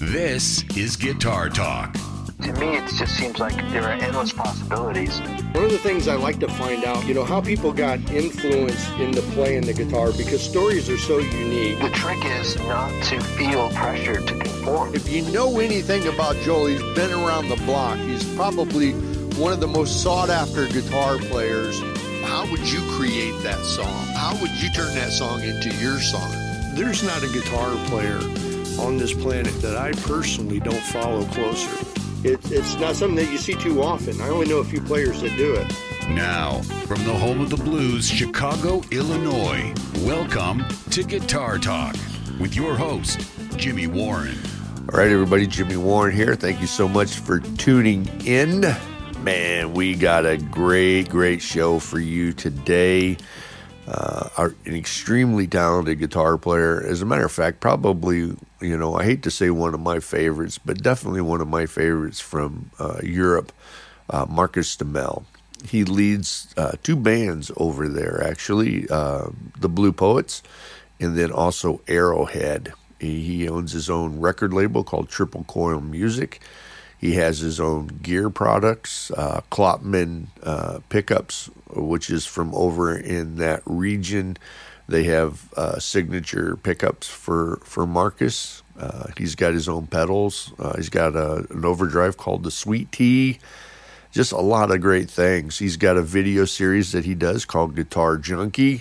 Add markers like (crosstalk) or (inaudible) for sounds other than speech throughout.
This is Guitar Talk. To me, it just seems like there are endless possibilities. One of the things I like to find out, you know, how people got influenced in into playing the guitar because stories are so unique. The trick is not to feel pressure to conform. If you know anything about Joel, he's been around the block. He's probably one of the most sought after guitar players. How would you create that song? How would you turn that song into your song? There's not a guitar player on this planet that I personally don't follow closer. It, it's not something that you see too often. I only know a few players that do it. Now, from the home of the blues, Chicago, Illinois, welcome to Guitar Talk with your host, Jimmy Warren. All right, everybody, Jimmy Warren here. Thank you so much for tuning in. Man, we got a great, great show for you today. Uh, our, an extremely talented guitar player. As a matter of fact, probably, you know, I hate to say one of my favorites, but definitely one of my favorites from uh, Europe, uh, Marcus Deml. He leads uh, two bands over there, actually, uh, the Blue Poets, and then also Errorhead. He, he owns his own record label called Triple Coil Music. He has his own gear products, uh, Kloppmann uh, pickups, which is from over in that region. They have uh, signature pickups for for Marcus. Uh, he's got his own pedals. Uh, he's got a, an overdrive called the Sweet Tea. Just a lot of great things. He's got a video series that he does called Guitar Junkie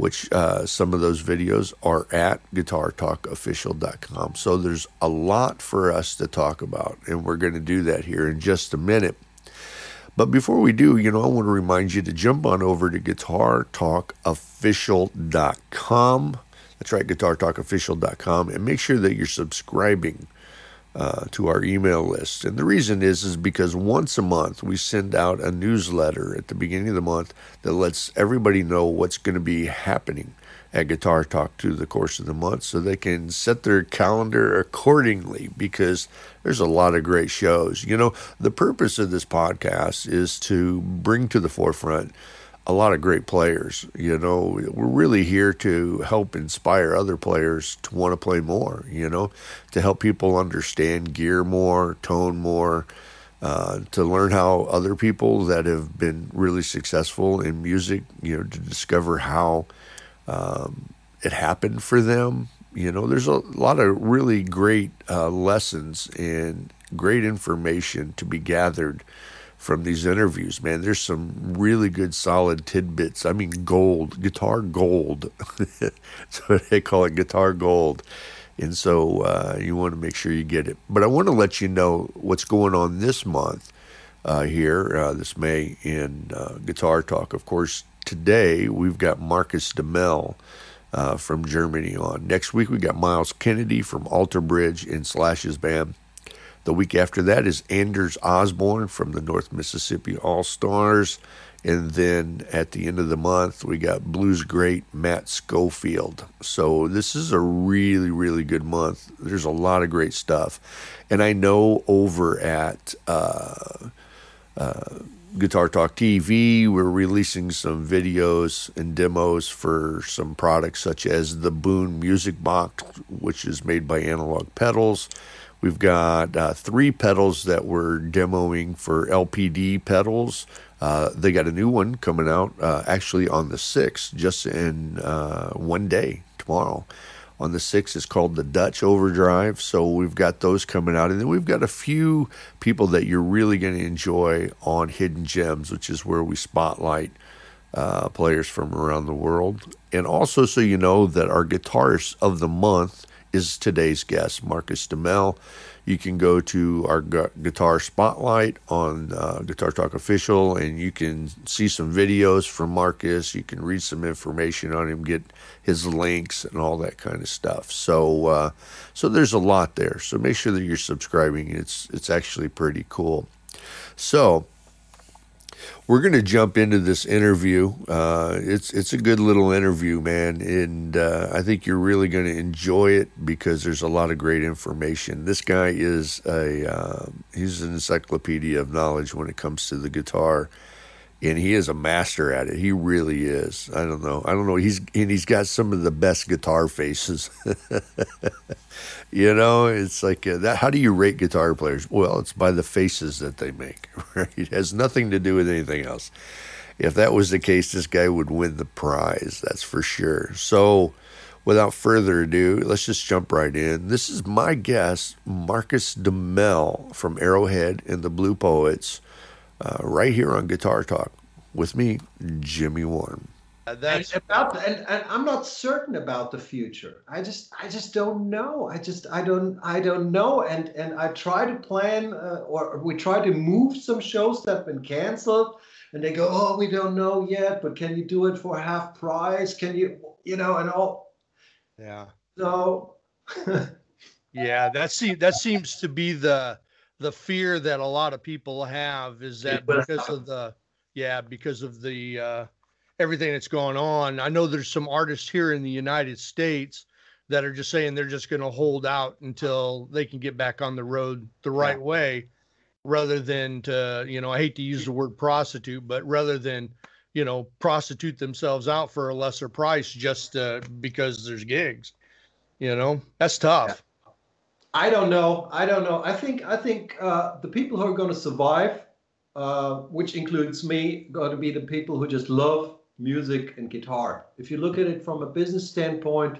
which uh, some of those videos are at guitartalkofficial.com. So there's a lot for us to talk about, and we're going to do that here in just a minute. But before we do, you know, I want to remind you to jump on over to guitartalkofficial.com. That's right, guitartalkofficial.com, and make sure that you're subscribing uh, to our email list. And the reason is is because once a month we send out a newsletter at the beginning of the month that lets everybody know what's going to be happening at Guitar Talk through the course of the month so they can set their calendar accordingly because there's a lot of great shows. You know, the purpose of this podcast is to bring to the forefront a lot of great players. You know, we're really here to help inspire other players to want to play more, you know, to help people understand gear more, tone more, uh, to learn how other people that have been really successful in music, you know, to discover how um, it happened for them. You know, there's a lot of really great uh, lessons and great information to be gathered from these interviews, man. There's some really good, solid tidbits. I mean, gold, guitar gold. (laughs) so they call it guitar gold. And so uh, you want to make sure you get it. But I want to let you know what's going on this month uh, here, uh, this May, in uh, Guitar Talk. Of course, today we've got Marcus Deml. Uh, from Germany on. Next week, we got Myles Kennedy from Alter Bridge in Slash's band. The week after that is Anders Osborne from the North Mississippi All Stars. And then at the end of the month, we got blues great Matt Schofield. So this is a really, really good month. There's a lot of great stuff. And I know over at uh, uh, Guitar Talk TV, we're releasing some videos and demos for some products such as the Boone Music Box, which is made by Analog Pedals. We've got uh, three pedals that we're demoing for LPD pedals. Uh, they got a new one coming out uh, actually on the 6th, just in uh, one day, tomorrow. On the 6th, is called the Dutch Overdrive. So we've got those coming out. And then we've got a few people that you're really going to enjoy on Hidden Gems, which is where we spotlight uh, players from around the world. And also, so you know that our guitarist of the month is today's guest, Marcus Deml. You can go to our gu- guitar spotlight on uh, Guitar Talk Official, and you can see some videos from Marcus. You can read some information on him, get his links, and all that kind of stuff. So, uh, so there's a lot there. So make sure that you're subscribing. It's it's actually pretty cool. So we're going to jump into this interview. Uh, it's it's a good little interview, man, and uh, I think you're really going to enjoy it because there's a lot of great information. This guy is a uh, he's an encyclopedia of knowledge when it comes to the guitar, and he is a master at it. He really is. I don't know. I don't know. He's and he's got some of the best guitar faces. (laughs) you know, it's like uh, that. How do you rate guitar players? Well, it's by the faces that they make. (laughs) Right? It has nothing to do with anything else. If that was the case, this guy would win the prize. That's for sure. So, without further ado, let's just jump right in. This is my guest, Marcus Deml from Errorhead and the Blue Poets uh, right here on Guitar Talk with me, Jimmy Warren. Uh, that's and about the, and, and I'm not certain about the future. I just I just don't know. I just I don't I don't know. And and I try to plan uh, or we try to move some shows that have been canceled, and they go, oh, we don't know yet, but can you do it for half price? Can you you know and all? Yeah. So. (laughs) yeah, that seems that seems to be the the fear that a lot of people have is that because of the yeah because of the uh, everything that's going on i know there's some artists here in the united states that are just saying they're just going to hold out until they can get back on the road the right yeah. way rather than to you know i hate to use the word prostitute but rather than you know prostitute themselves out for a lesser price just uh, because there's gigs you know? That's tough I don't know. I don't know. I think I think uh, the people who are going to survive, uh, which includes me, going to be the people who just love music and guitar. If you look at it from a business standpoint,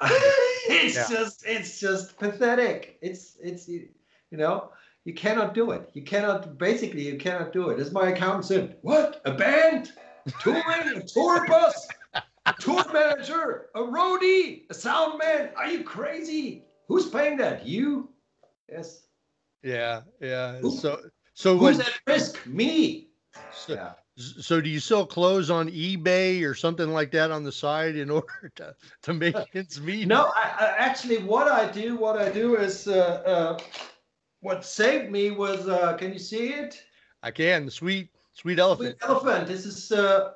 (laughs) it's yeah. just it's just pathetic. It's it's you know you cannot do it. You cannot basically you cannot do it. As my accountant said, what a band touring a tour bus a tour manager, a roadie, a sound man. Are you crazy? Who's paying that? You? Yes. Yeah, yeah. Who, so, so who's when, at risk? Me. So, yeah. So, do you sell clothes on eBay or something like that on the side in (laughs) order to to make ends meet? No, I, I, actually, what I do, what I do is, uh, uh, what saved me was, uh, can you see it? I can. Sweet, sweet elephant. Sweet elephant. This is uh,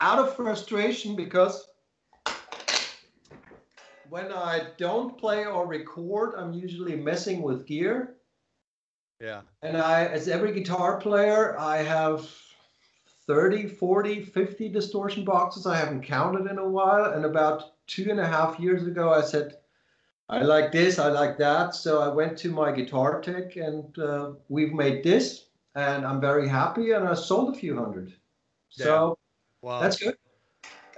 out of frustration because when I don't play or record, I'm usually messing with gear. Yeah. And I, as every guitar player, I have 30, 40, 50 distortion boxes. I haven't counted in a while. And about two and a half years ago, I said, I like this, I like that. So I went to my guitar tech and uh, we've made this. And I'm very happy. And I sold a few hundred. Yeah. So Wow. That's good.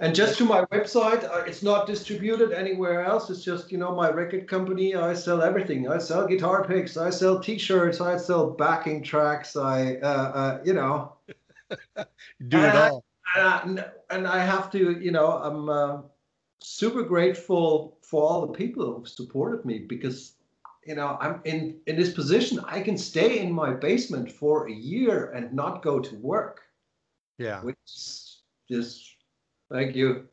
And just to my website, uh, it's not distributed anywhere else. It's just, you know, my record company. I sell everything. I sell guitar picks. I sell T-shirts. I sell backing tracks. I, uh, uh, you know, (laughs) do it all. I, and, and, I have to, you know, I'm uh, super grateful for all the people who've supported me because, you know, I'm in in this position. I can stay in my basement for a year and not go to work. Yeah. Which just thank you.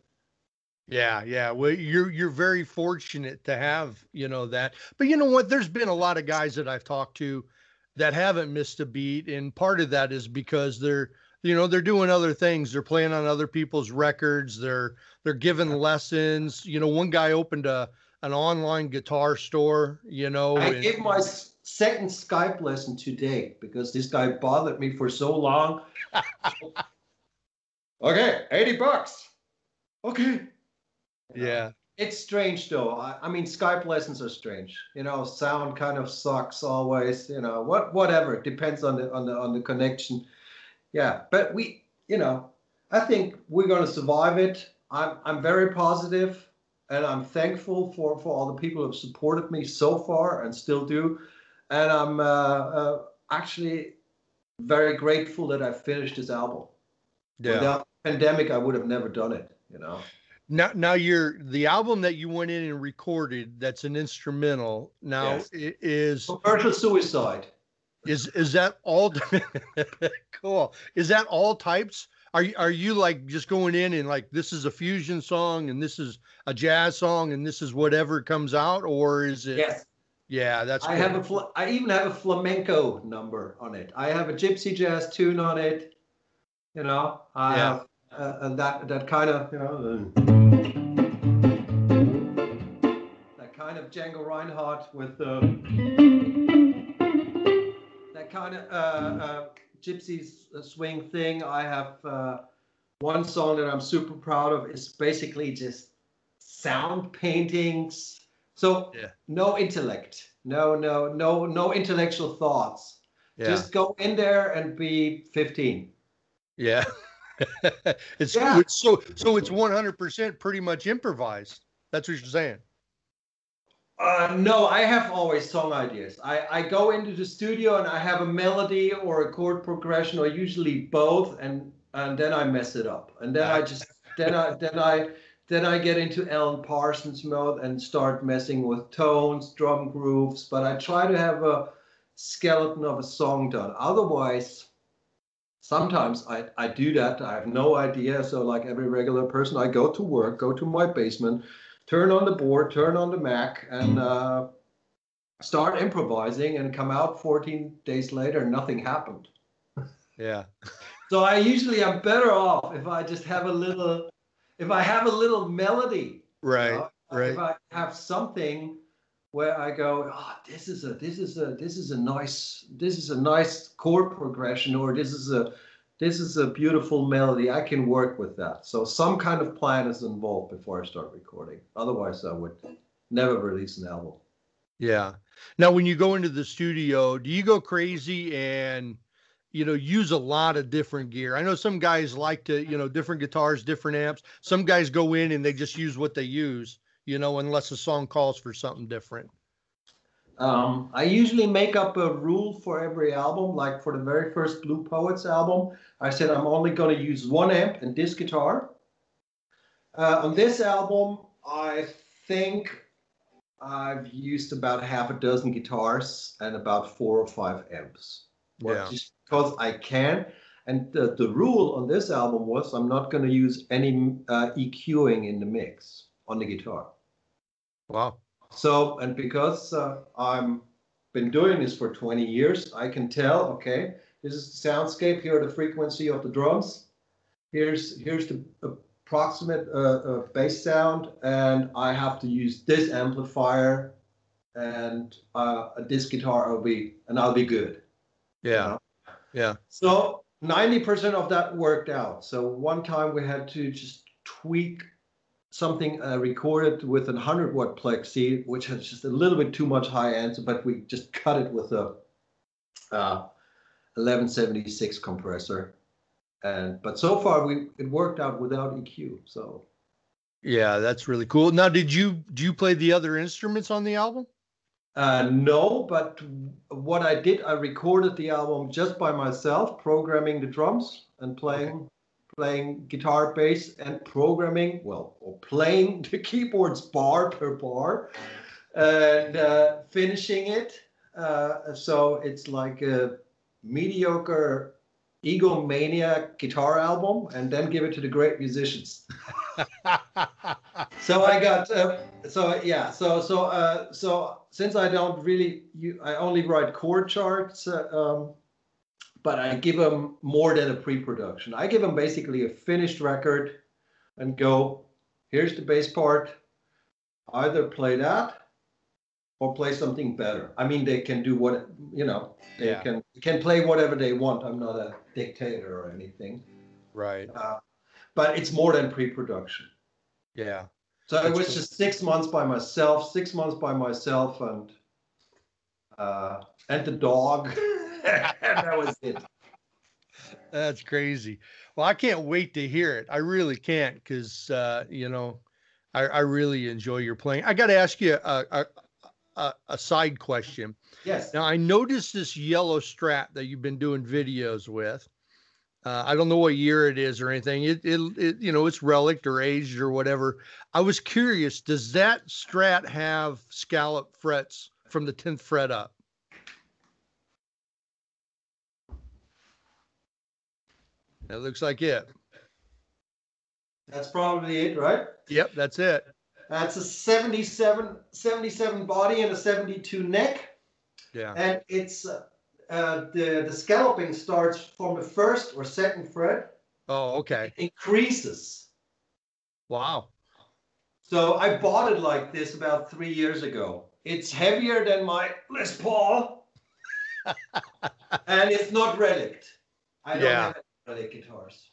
Yeah, yeah. Well, you're you're very fortunate to have you know that. But you know what? There's been a lot of guys that I've talked to that haven't missed a beat, and part of that is because they're you know they're doing other things. They're playing on other people's records. They're they're giving lessons. You know, one guy opened a an online guitar store. You know, I and, gave my second Skype lesson today because this guy bothered me for so long. (laughs) Okay, 80 bucks. Okay. Yeah. It's strange though. I, I, mean, Skype lessons are strange. You know, sound kind of sucks always. You know, what whatever. It depends on the on the on the connection. Yeah, but we, you know, I think we're going to survive it. I'm I'm very positive, and I'm thankful for for all the people who have supported me so far and still do, and I'm uh, uh, actually very grateful that I finished this album. Yeah. Without pandemic, I would have never done it. You know. Now, now you're the album that you went in and recorded. That's an instrumental. Now yes. it is commercial suicide. Is is that all? (laughs) cool. Is that all types? Are you are you like just going in and like this is a fusion song and this is a jazz song and this is whatever comes out, or is it? Yes. Yeah, that's. I have a. I even have a flamenco number on it. I have a gypsy jazz tune on it. You know, I yeah. uh, and that that kind of you know that kind of Django Reinhardt with uh, that kind of uh, uh, gypsy swing thing. I have uh, one song that I'm super proud of. Is basically just sound paintings. So Yeah. no intellect, no no no no intellectual thoughts. Yeah. Just go in there and be 15. Yeah. (laughs) it's Yeah. it's so so it's 100% pretty much improvised. That's what you're saying. Uh, no, I have always song ideas. I, I go into the studio and I have a melody or a chord progression or usually both, and and then I mess it up. And then I just then I then I then I get into Alan Parsons mode and start messing with tones, drum grooves. But I try to have a skeleton of a song done. Otherwise, sometimes I, I do that. I have no idea. So like every regular person, I go to work, go to my basement, turn on the board, turn on the Mac, and uh, start improvising and come out 14 days later, nothing happened. Yeah. So I usually am better off if I just have a little, if I have a little melody. you Right. know? right. If I have something where I go, oh, this is a, this is a, this is a nice, this is a nice chord progression, or this is a, this is a beautiful melody. I can work with that. So some kind of plan is involved before I start recording. Otherwise, I would never release an album. Yeah. Now, when you go into the studio, do you go crazy and, you know, use a lot of different gear? I know some guys like to, you know, different guitars, different amps. Some guys go in and they just use what they use, you know, unless a song calls for something different. Um, I usually make up a rule for every album. Like for the very first Blue Poets album, I said I'm only going to use one amp and this guitar. Uh, on this album, I think I've used about half a dozen guitars and about four or five amps. Yeah. Just because I can. And the, the rule on this album was I'm not going to use any uh, EQing in the mix on the guitar. Wow. So, and because uh, I'm been doing this for 20 years, I can tell, okay, this is the soundscape. Here are the frequency of the drums. Here's here's the approximate uh, uh, bass sound, and I have to use this amplifier and uh, this guitar will be, and I'll be good. Yeah. Yeah. So 90% of that worked out. So one time we had to just tweak something uh, recorded with a 100 watt plexi, which has just a little bit too much high end, but we just cut it with a uh, 1176 compressor. And but so far we it worked out without EQ. So Yeah. That's really cool. Now, did you, do you play the other instruments on the album? Uh, no, but what I did, I recorded the album just by myself, programming the drums and playing, playing guitar, bass, and programming. Well, or playing (laughs) the keyboards bar per bar, and uh, finishing it. Uh, so it's like a mediocre egomaniac guitar album, and then give it to the great musicians. (laughs) So I got uh, so yeah so so uh, so since I don't really you I only write chord charts, uh, um, but I give them more than a pre-production. I give them basically a finished record, and go here's the bass part. Either play that or play something better. I mean they can do what you know they Yeah. can can play whatever they want. I'm not a dictator or anything, right. uh, but it's more than pre-production. Yeah. So it was cool. just six months by myself, six months by myself, and uh, and the dog, (laughs) (laughs) that was it. That's crazy. Well, I can't wait to hear it. I really can't because, uh, you know, I, I really enjoy your playing. I got to ask you a, a, a, side question. Yes. Now, I noticed this yellow strat that you've been doing videos with. Uh, I don't know what year it is or anything. It, it, it, you know, it's relic or aged or whatever. I was curious. Does that strat have scallop frets from the tenth fret up? That looks like it. That's probably it, right? Yep, that's it. That's a 77, 77 body and a 72 neck. Yeah. And it's uh, uh, the, the scalloping starts from the first or second fret, Oh, okay. increases. Wow. So I bought it like this about three years ago. It's heavier than my Les Paul, (laughs) and it's not relic. I don't Yeah. have guitars.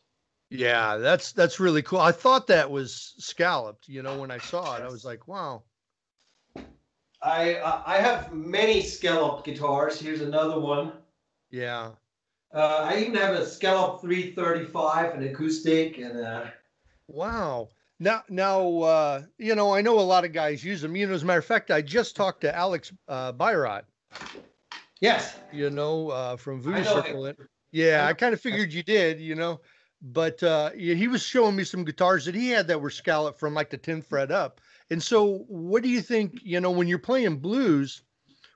Yeah, that's that's really cool. I thought that was scalloped. You know, when I saw it, I was like, wow. I uh, I have many scalloped guitars. Here's another one. Yeah. Uh, I even have a scallop 335, an acoustic, and uh, Wow. Now, now, uh, you know, I know a lot of guys use them. You know, as a matter of fact, I just talked to Alex uh, Beyrodt, yes, you know, uh, from Voodoo Circle. Yeah, I kind of figured you did, you know, but uh, yeah, he was showing me some guitars that he had that were scalloped from like the 10th fret up. And so, what do you think, you know, when you're playing blues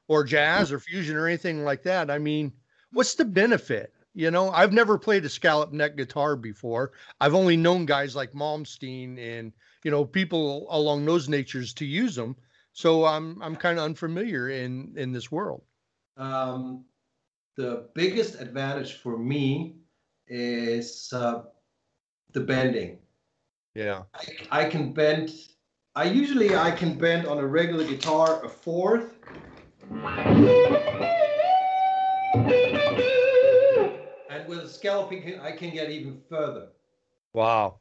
or jazz or fusion or anything like that? I mean, what's the benefit? You know, I've never played a scallop neck guitar before. I've only known guys like Malmsteen and you know people along those natures to use them. So I'm I'm kind of unfamiliar in in this world. um, the biggest advantage for me is uh, the bending. Yeah. I, I can bend. I usually I can bend on a regular guitar a fourth. And with a scalloping, I can get even further. Wow.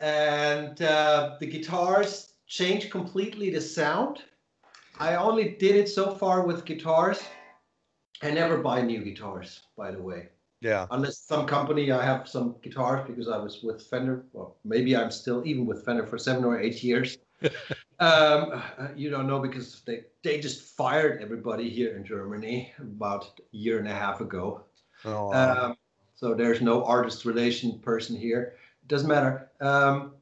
and uh, the guitars change completely the sound. I only did it so far with guitars. I never buy new guitars, by the way, Yeah. unless some company I have some guitars because I was with Fender. Well, maybe I'm still even with Fender for seven or eight years. (laughs) um, you don't know because they they just fired everybody here in Germany about a year and a half ago. Oh, wow. Um, so there's no artist relation person here. It doesn't matter. Um,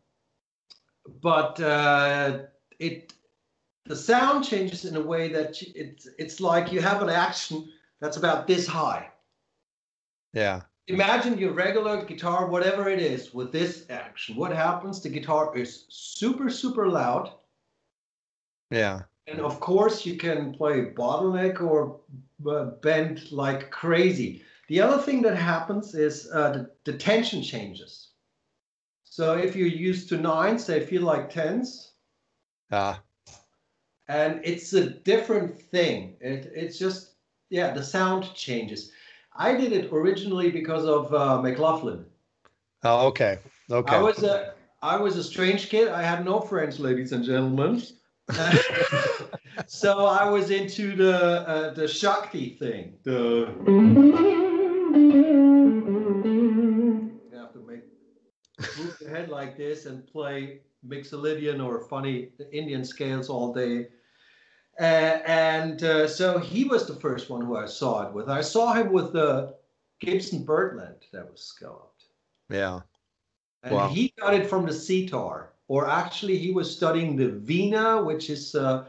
but uh, it the sound changes in a way that it's it's like you have an action that's about this high. yeah. Imagine your regular guitar, whatever it is, with this action. What happens? The guitar is super super loud, Yeah. and of course you can play bottleneck or uh, bend like crazy. The other thing that happens is uh, the, the tension changes. So if you're used to nines, they feel like tens, Ah. and it's a different thing. It, it's just yeah, the sound changes. I did it originally because of uh, McLaughlin. oh, okay. Okay. I was a I was a strange kid. I had no friends, ladies and gentlemen. (laughs) so I was into the uh, the Shakti thing. The you have to make move your head like this and play Mixolydian or funny Indian scales all day. Uh, and uh, so he was the first one who I saw it with. I saw him with the Gibson Birdland that was scalloped. yeah. And Wow. he got it from the sitar, or actually, he was studying the vina, which is uh,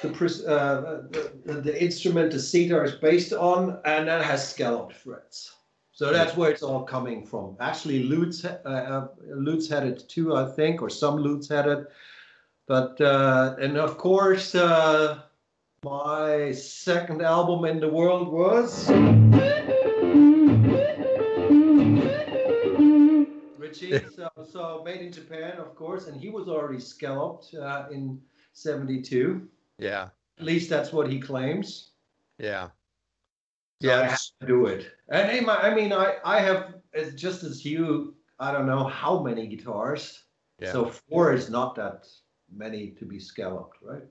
the, uh, the the instrument the sitar is based on, and that has scalloped frets. So that's where it's all coming from. Actually, Lutz, uh, uh, Lutz had it too, I think, or some Lutz had it. But uh, and of course, uh, my second album in the world was. Ritchie, so, so made in Japan, of course, and he was already scalloped uh, in '72. Yeah. At least that's what he claims. Yeah. So I Yeah. have to do it. And hey, my, I mean, I I have as just as you. I don't know how many guitars. Yeah. So four is not that many to be scalloped, right?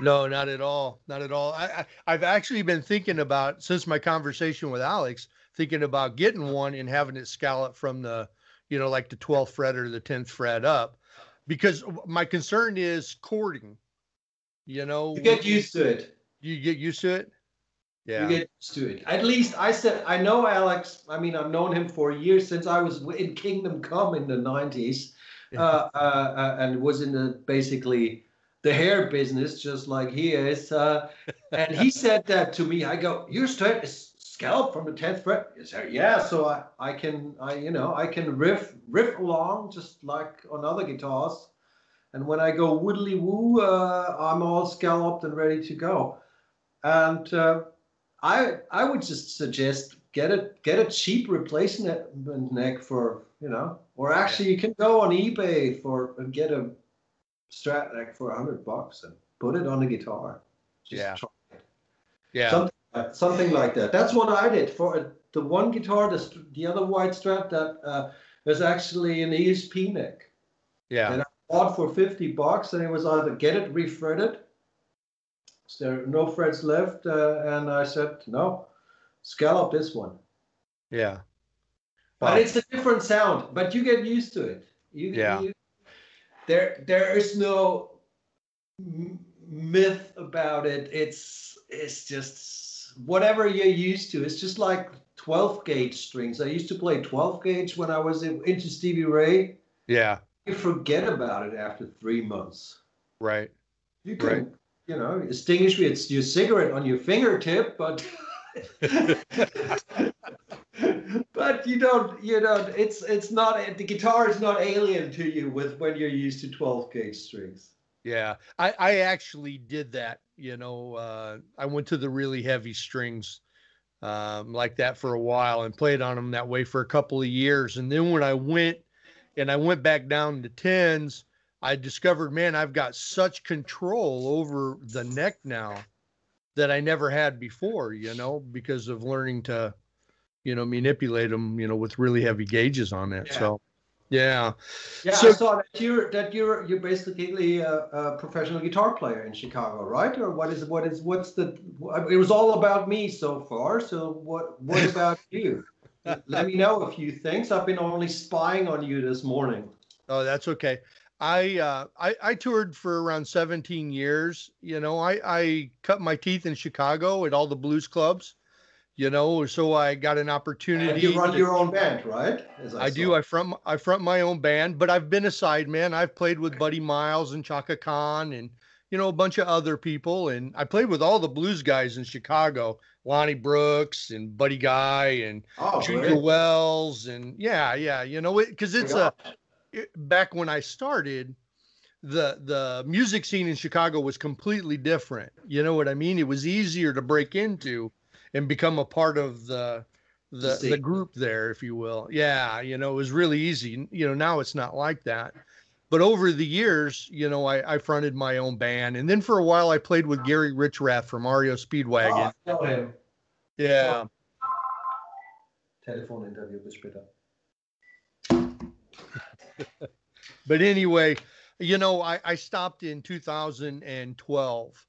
No, not at all. Not at all. I, I I've actually been thinking about since my conversation with Alex, thinking about getting one and having it scallop from the, you know, like the 12th fret or the 10th fret up, because my concern is cording. You know, You get used to it. You get used to it. Yeah. You get used to it. At least I said I know Alex. I mean, I've known him for years since I was in Kingdom Come in the '90s, Yeah. uh, uh, uh, and was in the basically the hair business, just like he is. Uh, and he (laughs) said that to me. I go, "Your straight is scalp from the tenth fret." He said, "Yeah." So I, I can, I, you know, I can riff, riff along just like on other guitars. And when I go woodly woo, uh, I'm all scalloped and ready to go. And uh, I I would just suggest get a get a cheap replacement neck for you know, or actually you can go on eBay for and get a Strat neck for a hundred bucks and put it on the guitar. Just Yeah. try it. Yeah. Something, like- something like that. That's what I did for the one guitar, the, the other white strap, that uh, was actually an ESP neck. Yeah. And I bought for 50 bucks, and it was either get it refretted. So there are no frets left, uh, and I said no, scallop this one. Yeah. But it's a different sound. But you get used to it. You, Yeah. you- there, there is no myth about it. It's, it's just whatever you're used to. It's just like 12 gauge strings. I used to play 12 gauge when I was into Stevie Ray. Yeah. You forget about it after three months. Right. You can, Right. you know, extinguish your cigarette on your fingertip, but (laughs) (laughs) but you don't, you don't. It's it's not the guitar is not alien to you with when you're used to 12 gauge strings. Yeah. I, I actually did that. You know, uh, I went to the really heavy strings um, like that for a while and played on them that way for a couple of years. And then when I went and I went back down to tens, I discovered, man, I've got such control over the neck now that I never had before, you know, because of learning to, you know, manipulate them, you know, with really heavy gauges on it. Yeah. So, yeah. Yeah, So- I saw that you're that you're you're basically a, a professional guitar player in Chicago, right? Or what is what is what's the? It was all about me so far. So what what about (laughs) you? Let me know a few things. I've been only spying on you this morning. Oh, that's okay. I uh I, I toured for around 17 years. You know, I, I cut my teeth in Chicago at all the blues clubs, you know, so I got an opportunity. And you run to- your own band, right? As I do. I front I front my own band, but I've been a sideman. I've played with Buddy Miles and Chaka Khan and you know a bunch of other people, and I played with all the blues guys in Chicago, Lonnie Brooks and Buddy Guy and oh, Junior great. Wells and yeah, yeah, you know, because it's a it, back when I started, the the music scene in Chicago was completely different. You know what I mean? It was easier to break into and become a part of the the the group there, if you will. Yeah, you know, it was really easy. You know, now it's not like that. But over the years, you know, I, I fronted my own band, and then for a while I played with Gary Richrath from REO Speedwagon. Oh, know him. yeah, Telefoninterview bis später. (laughs) but anyway, you know, I, I stopped in 2012.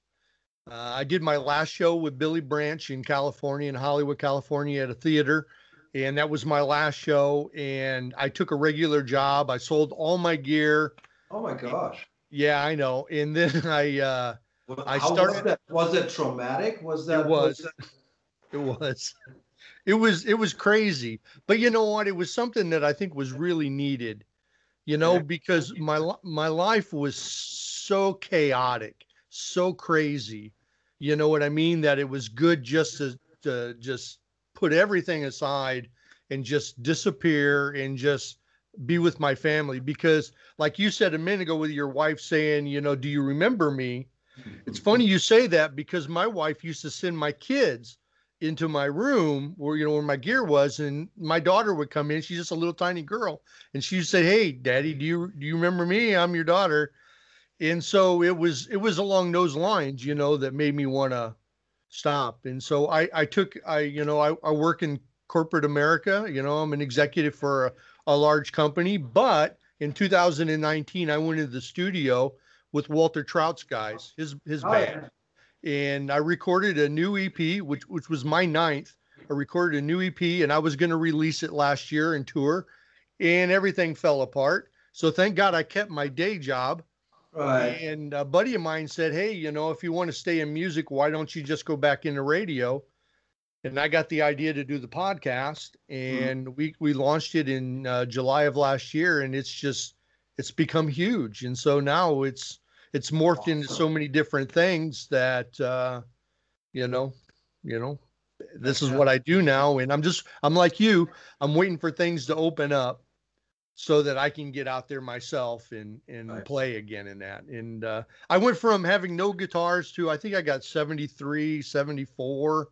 Uh, I did my last show with Billy Branch in California, in Hollywood, California, at a theater. And that was my last show. And I took a regular job. I sold all my gear. Oh my gosh. Yeah, I know. And then (laughs) I, uh, Well, I how was started- that? Was it traumatic? Was that? was. that- (laughs) it was, it was, it was crazy. But you know what? It was something that I think was really needed, you know, because my, my life was so chaotic, so crazy. You know what I mean? That it was good just to, to just put everything aside and just disappear and just be with my family. Because, like you said a minute ago, with your wife saying, you know, do you remember me? It's mm-hmm. funny you say that because my wife used to send my kids into my room where you know where my gear was, and my daughter would come in. She's just a little tiny girl, and she say, "Hey, Daddy, do you do you remember me? I'm your daughter." And so it was it was along those lines, you know, that made me want to stop. And so I I took I you know I, I work in corporate America. You know, I'm an executive for a, a large company, but in 2019 I went into the studio with Walter Trout's guys, his his Oh, band and I recorded a new EP, which which was my ninth. I recorded a new EP, and I was going to release it last year and tour, and everything fell apart. So thank God I kept my day job. Right. And a buddy of mine said, "Hey, you know, if you want to stay in music, why don't you just go back into radio?" And I got the idea to do the podcast, and we we launched it in uh, July of last year, and it's just it's become huge. And so now it's it's morphed into so many different things that uh, you know, you know, this is what I do now, and I'm just I'm like you, I'm waiting for things to open up so that I can get out there myself and and Nice. play again in that. And uh, I went from having no guitars to I think I got 73, 74,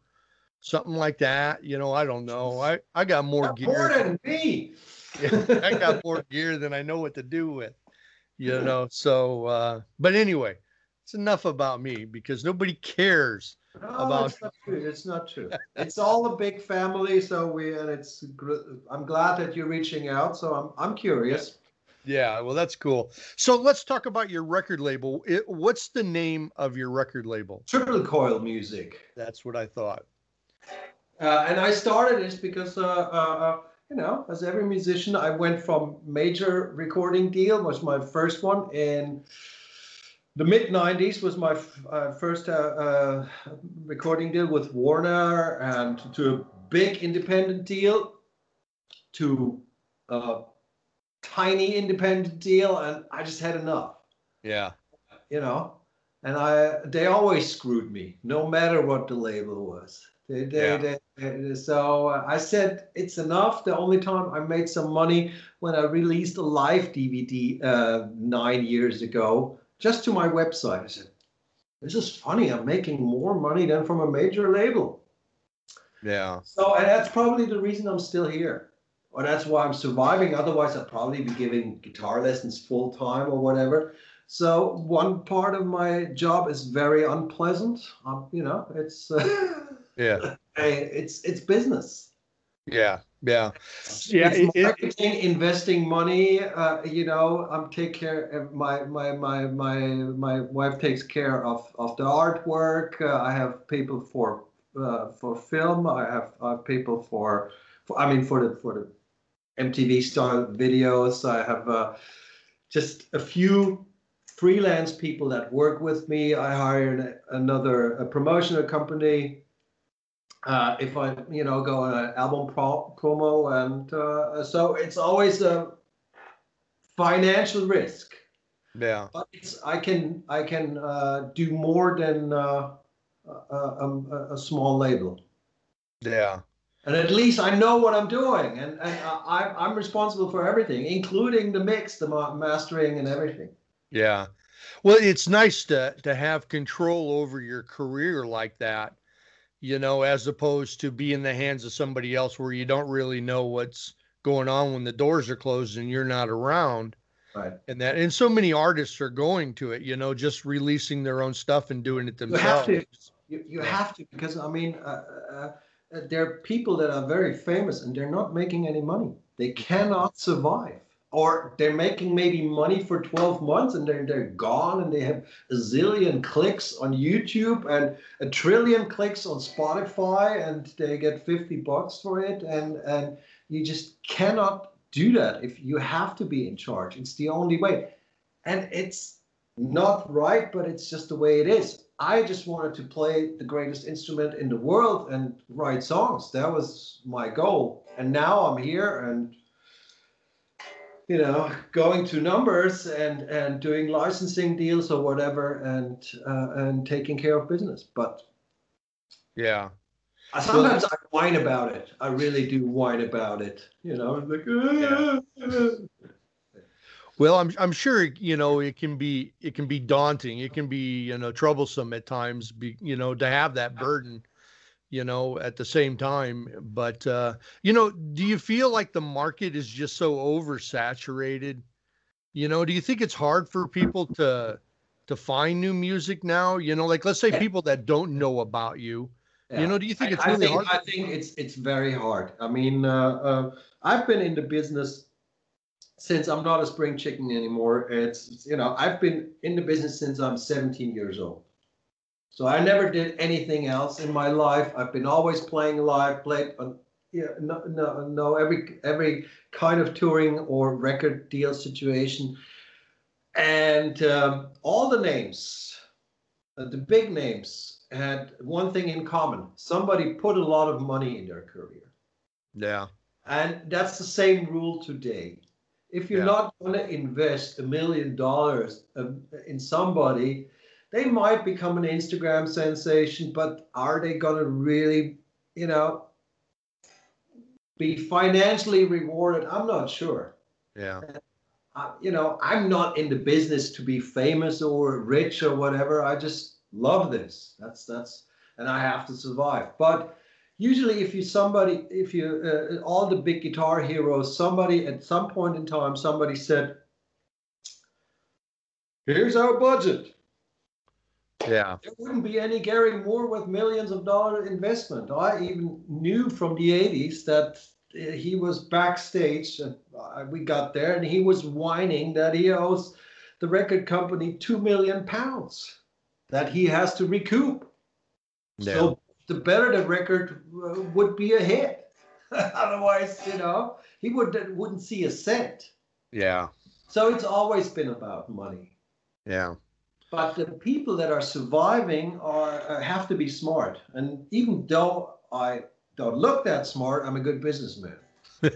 something like that. You know, I don't know. I I got more More gear. than me. (laughs) I got (laughs) more gear than I know what to do with. You know, so uh but anyway, it's enough about me because nobody cares about. It's not true. It's not true. (laughs) it's all a big family, so we and it's. I'm glad that you're reaching out. So I'm I'm curious. Yeah, well, that's cool. So let's talk about your record label. It, what's the name of your record label? Triple Coil Music. That's what I thought. Uh, and I started this because, uh, uh, uh, you know, as every musician, I went from major recording deal was my first one in the mid 90s was my uh, first uh, recording deal with Warner and to a big independent deal to a tiny independent deal and I just had enough. Yeah. You know, and I they always screwed me no matter what the label was. They, they, yeah. they, so uh, I said it's enough. The only time I made some money when I released a live DVD uh, nine years ago, just to my website. I said, "This is funny. I'm making more money than from a major label." Yeah. So and that's probably the reason I'm still here, or that's why I'm surviving. Otherwise, I'd probably be giving guitar lessons full time or whatever. So one part of my job is very unpleasant. Um, you know, it's. Uh, (laughs) Yeah. it's it's business. Yeah. Yeah. Yeah. It's marketing, it, investing money. Uh, you know, I'm take care. My my my my my wife takes care of of the artwork. Uh, I have people for uh, for film. I have, I have people for, for I mean for the for the MTV style videos. I have uh, just a few freelance people that work with me. I hire another a promotional company uh, if I, you know, go on an album pro- promo, and uh, so it's always a financial risk. Yeah. But it's I can I can uh, do more than uh, a, a, a, small label. Yeah. And at least I know what I'm doing, and, and I, I'm responsible for everything, including the mix, the mastering, and everything. Yeah. Well, it's nice to to have control over your career like that you know, as opposed to be in the hands of somebody else where you don't really know what's going on when the doors are closed and you're not around. Right. And that, and so many artists are going to it, you know, just releasing their own stuff and doing it themselves. You have to, you, you have to because I mean, uh, uh, uh, there are people that are very famous and they're not making any money. They cannot survive or they're making maybe money for 12 months and they're, they're gone and they have a zillion clicks on YouTube and a trillion clicks on Spotify and they get 50 bucks for it and and you just cannot do that if you have to be in charge. It's the only way. And it's not right but it's just the way it is. I just wanted to play the greatest instrument in the world and write songs. That was my goal. And now I'm here and you know, going to numbers and and doing licensing deals or whatever, and uh, and taking care of business. But yeah, sometimes I whine about it. I really do whine about it. You know, like. Yeah. Well, I'm I'm sure you know it can be it can be daunting. It can be you know troublesome at times. Be you know to have that burden you know, at the same time. But, uh, you know, do you feel like the market is just so oversaturated? You know, do you think it's hard for people to to find new music now? You know, like let's say people that don't know about you. Yeah. You know, do you think it's really I think, hard? I think it's it's very hard. I mean, uh, uh, I've been in the business since I'm not a spring chicken anymore. It's you know I've been in the business since I'm 17 years old. So I never did anything else in my life. I've been always playing live, played on yeah, no, no, no, every every kind of touring or record deal situation, and um, all the names, uh, the big names, had one thing in common: somebody put a lot of money in their career. Yeah, and that's the same rule today. If you're yeah. not going to invest a million dollars um, in somebody, they might become an Instagram sensation, but are they going to really, you know, be financially rewarded? I'm not sure. Yeah. Uh, you know, I'm not in the business to be famous or rich or whatever. I just love this. That's that's, and I have to survive. But usually, if you somebody, if you uh, all the big guitar heroes, somebody at some point in time, somebody said, "Here's our budget." Yeah. There wouldn't be any Gary Moore with millions of dollar investment. I even knew from the 80s that he was backstage and we got there and he was whining that he owes the record company 2 million pounds that he has to recoup. Yeah. So the better the record uh, would be a hit. (laughs) Otherwise, you know, he would wouldn't see a cent. Yeah. So it's always been about money. Yeah. But the people that are surviving are uh, have to be smart. And even though I don't look that smart, I'm a good businessman. (laughs) you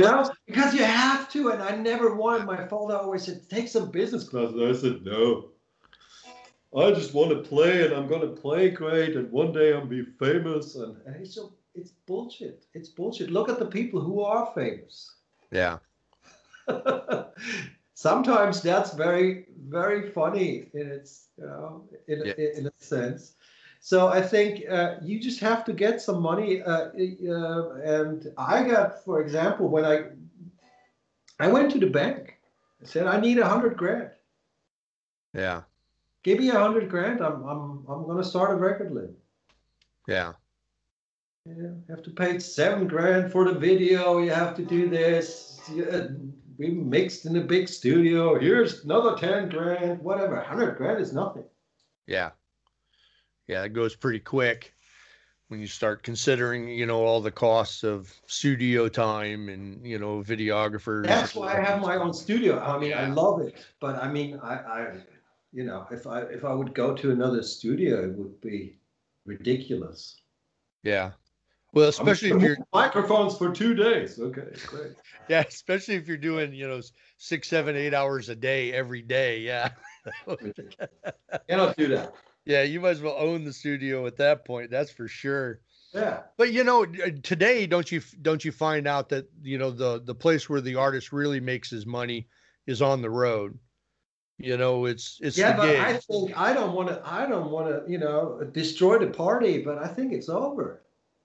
know, because you have to. And I never wanted. My father always said, "Take some business classes." I said, "No." I just want to play, and I'm going to play great, and one day I'll be famous. And, and it's so it's bullshit. It's bullshit. Look at the people who are famous. Yeah. (laughs) Sometimes that's very very funny in its you know in, Yeah. in, a sense. So I think uh, you just have to get some money. Uh, uh, and I got, for example, when I I went to the bank, I said I need a hundred grand. Yeah. Give me a hundred grand. I'm I'm I'm going to start a record label. Yeah. Yeah, you have to pay seven grand for the video. You have to do this. Yeah, we mixed in a big studio. Here's another ten grand. Whatever. Hundred grand is nothing. Yeah. Yeah, it goes pretty quick when you start considering, you know, all the costs of studio time and, you know, videographers. That's why I have my own studio. I mean, I love it, but I mean, I, I, you know, if I if I would go to another studio, it would be ridiculous. Yeah. Well, especially if you're microphones for two days. Okay, great. (laughs) yeah, especially if you're doing, you know, six, seven, eight hours a day every day. Yeah. (laughs) Cannot do that. yeah, you might as well own the studio at that point. That's for sure. Yeah. But you know, today don't you don't you find out that you know the the place where the artist really makes his money is on the road. You know, it's it's Yeah, but gig. I think I don't want to. I don't want to. You know, destroy the party. But I think it's over.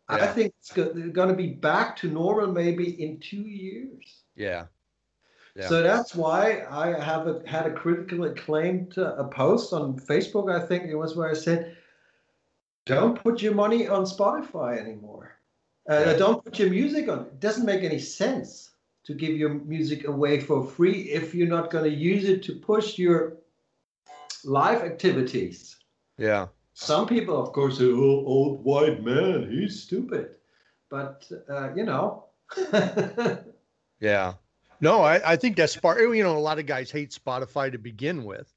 I think it's going to be back to normal maybe in two years. yeah. Yeah. So that's why I have a, had a critical acclaimed uh, a post on Facebook. I think it was where I said, "Don't put your money on Spotify anymore. Uh, Yeah. Don't put your music on. It doesn't make any sense to give your music away for free if you're not going to use it to push your live activities." Yeah. Some people, of course, say, "Oh, old white man, he's stupid," but uh, you know. (laughs) Yeah. No, I, I think that's part, you know, a lot of guys hate Spotify to begin with.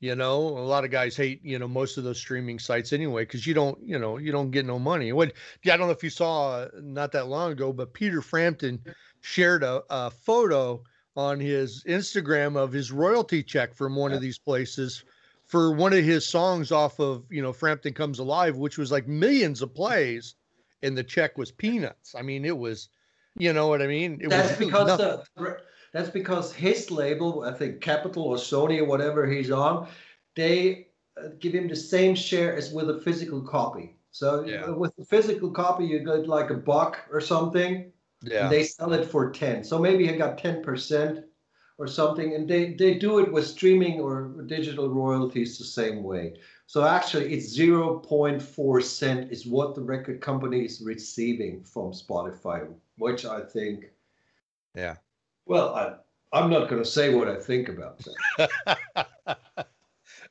You know, a lot of guys hate, you know, most of those streaming sites anyway, because you don't, you know, you don't get no money. What, yeah, I don't know if you saw uh, not that long ago, but Peter Frampton shared a, a photo on his Instagram of his royalty check from one of these places for one of his songs off of, you know, Frampton Comes Alive, which was like millions of plays, and the check was peanuts. I mean, it was, you know what I mean? It that's because nothing. the that's because his label, I think Capitol or Sony or whatever he's on, they uh, give him the same share as with a physical copy. So Yeah. with the physical copy, you get like a buck or something. yeah. And they sell it for ten. So maybe he got ten percent or something, and they they do it with streaming or digital royalties the same way. So actually, it's zero point four cent is what the record company is receiving from Spotify, which I think. Yeah. Well, I, I'm not going to say what I think about that. (laughs)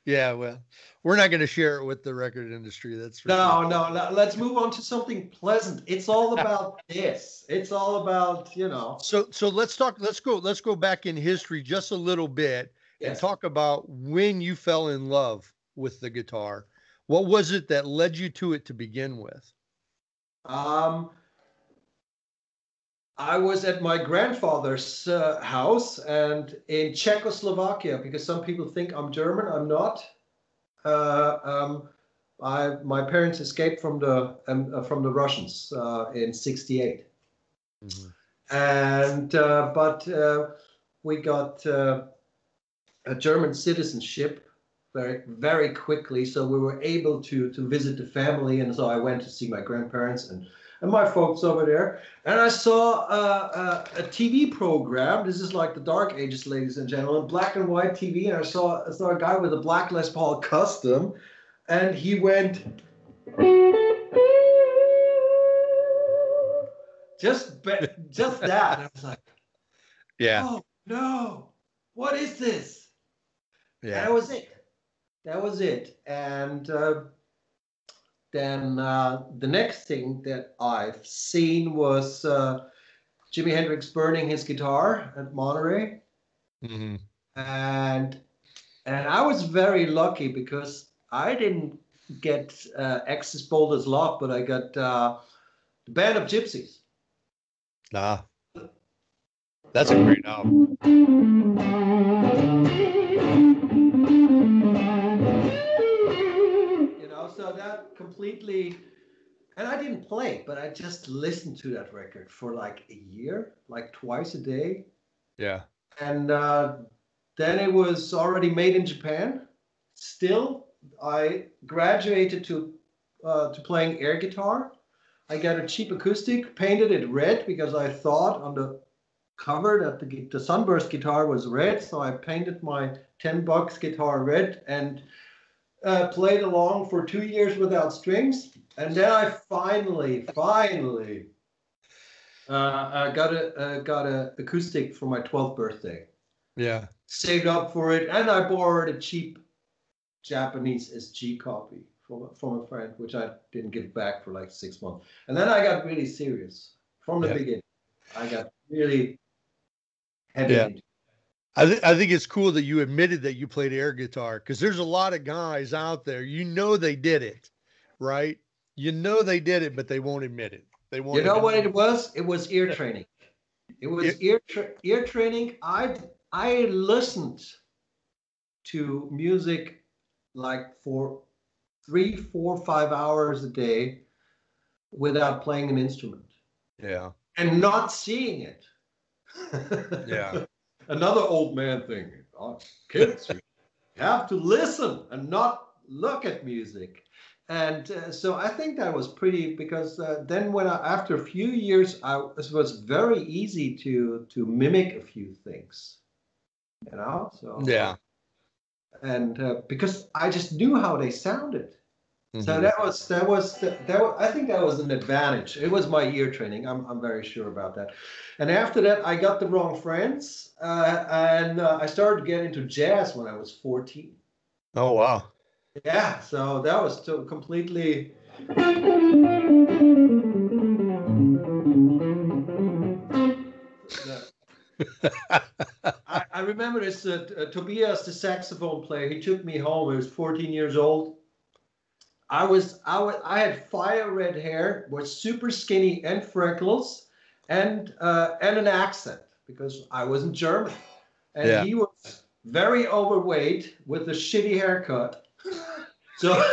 yeah, well, we're not going to share it with the record industry. That's No, sure. no, no. Let's move on to something pleasant. It's all about this. It's all about, you know. So, so let's talk. Let's go. Let's go back in history just a little bit and talk about when you fell in love with the guitar. What was it that led you to it to begin with? Um, I was at my grandfather's uh, house and in Czechoslovakia because some people think I'm German. I'm not. Uh, um, I my parents escaped from the um, uh, from the Russians uh, in '68, and uh, but uh, we got uh, a German citizenship very very quickly, so we were able to to visit the family, and so I went to see my grandparents and and my folks over there. And I saw uh, a, a, TV program. This is like the Dark Ages, ladies and gentlemen, black and white TV. And I saw, I saw a guy with a black Les Paul Custom, and he went. Just, just that. And I was like, yeah. Oh no! What is this? Yeah. That was it. That was it. And uh, then uh, the next thing that I've seen was uh, Jimi Hendrix burning his guitar at Monterey, Mm-hmm. and and I was very lucky because I didn't get uh, Axis Bold as Love, but I got uh, the Band of Gypsys. Nah. That's a great album. Completely. And I didn't play, but I just listened to that record for like a year, like twice a day. Yeah. and uh, then it was already made in Japan. Still, I graduated to uh, to playing air guitar. I got a cheap acoustic, painted it red because I thought on the cover that the, the Sunburst guitar was red, so I painted my ten bucks guitar red and uh, played along for two years without strings. And then I finally, finally uh, I got a uh, got a acoustic for my 12th birthday. Yeah. Saved up for it, and I borrowed a cheap Japanese SG copy from from a friend, which I didn't give back for like six months. And then I got really serious from the Yeah. beginning. I got really heavy. Yeah. I, th- I think it's cool that you admitted that you played air guitar because there's a lot of guys out there, you know, they did it, right? You know, they did it, but they won't admit it. They won't. You know what it was? It was ear training. It was ear tra- ear training. I I listened to music like for three, four, five hours a day without playing an instrument Yeah. and not seeing it. (laughs) Yeah. Another old man thing. Oh, kids, (laughs) have to listen and not look at music. And uh, so I think that was pretty because uh, then when I, after a few years, I it was very easy to to mimic a few things, you know. So Yeah. and uh, because I just knew how they sounded. So Mhm. that was that was that, that was, I think that was an advantage. It was my ear training. I'm I'm very sure about that. And after that, I got the wrong friends, uh, and uh, I started getting into jazz when I was 14. Oh wow. Yeah, so that was to completely. (laughs) I, I remember this. Uh, uh, Tobias, the saxophone player, he took me home. I was 14 years old. I was I was I had fire red hair, was super skinny and freckles, and uh, and an accent because I wasn't German, and Yeah. he was very overweight with a shitty haircut. (laughs) So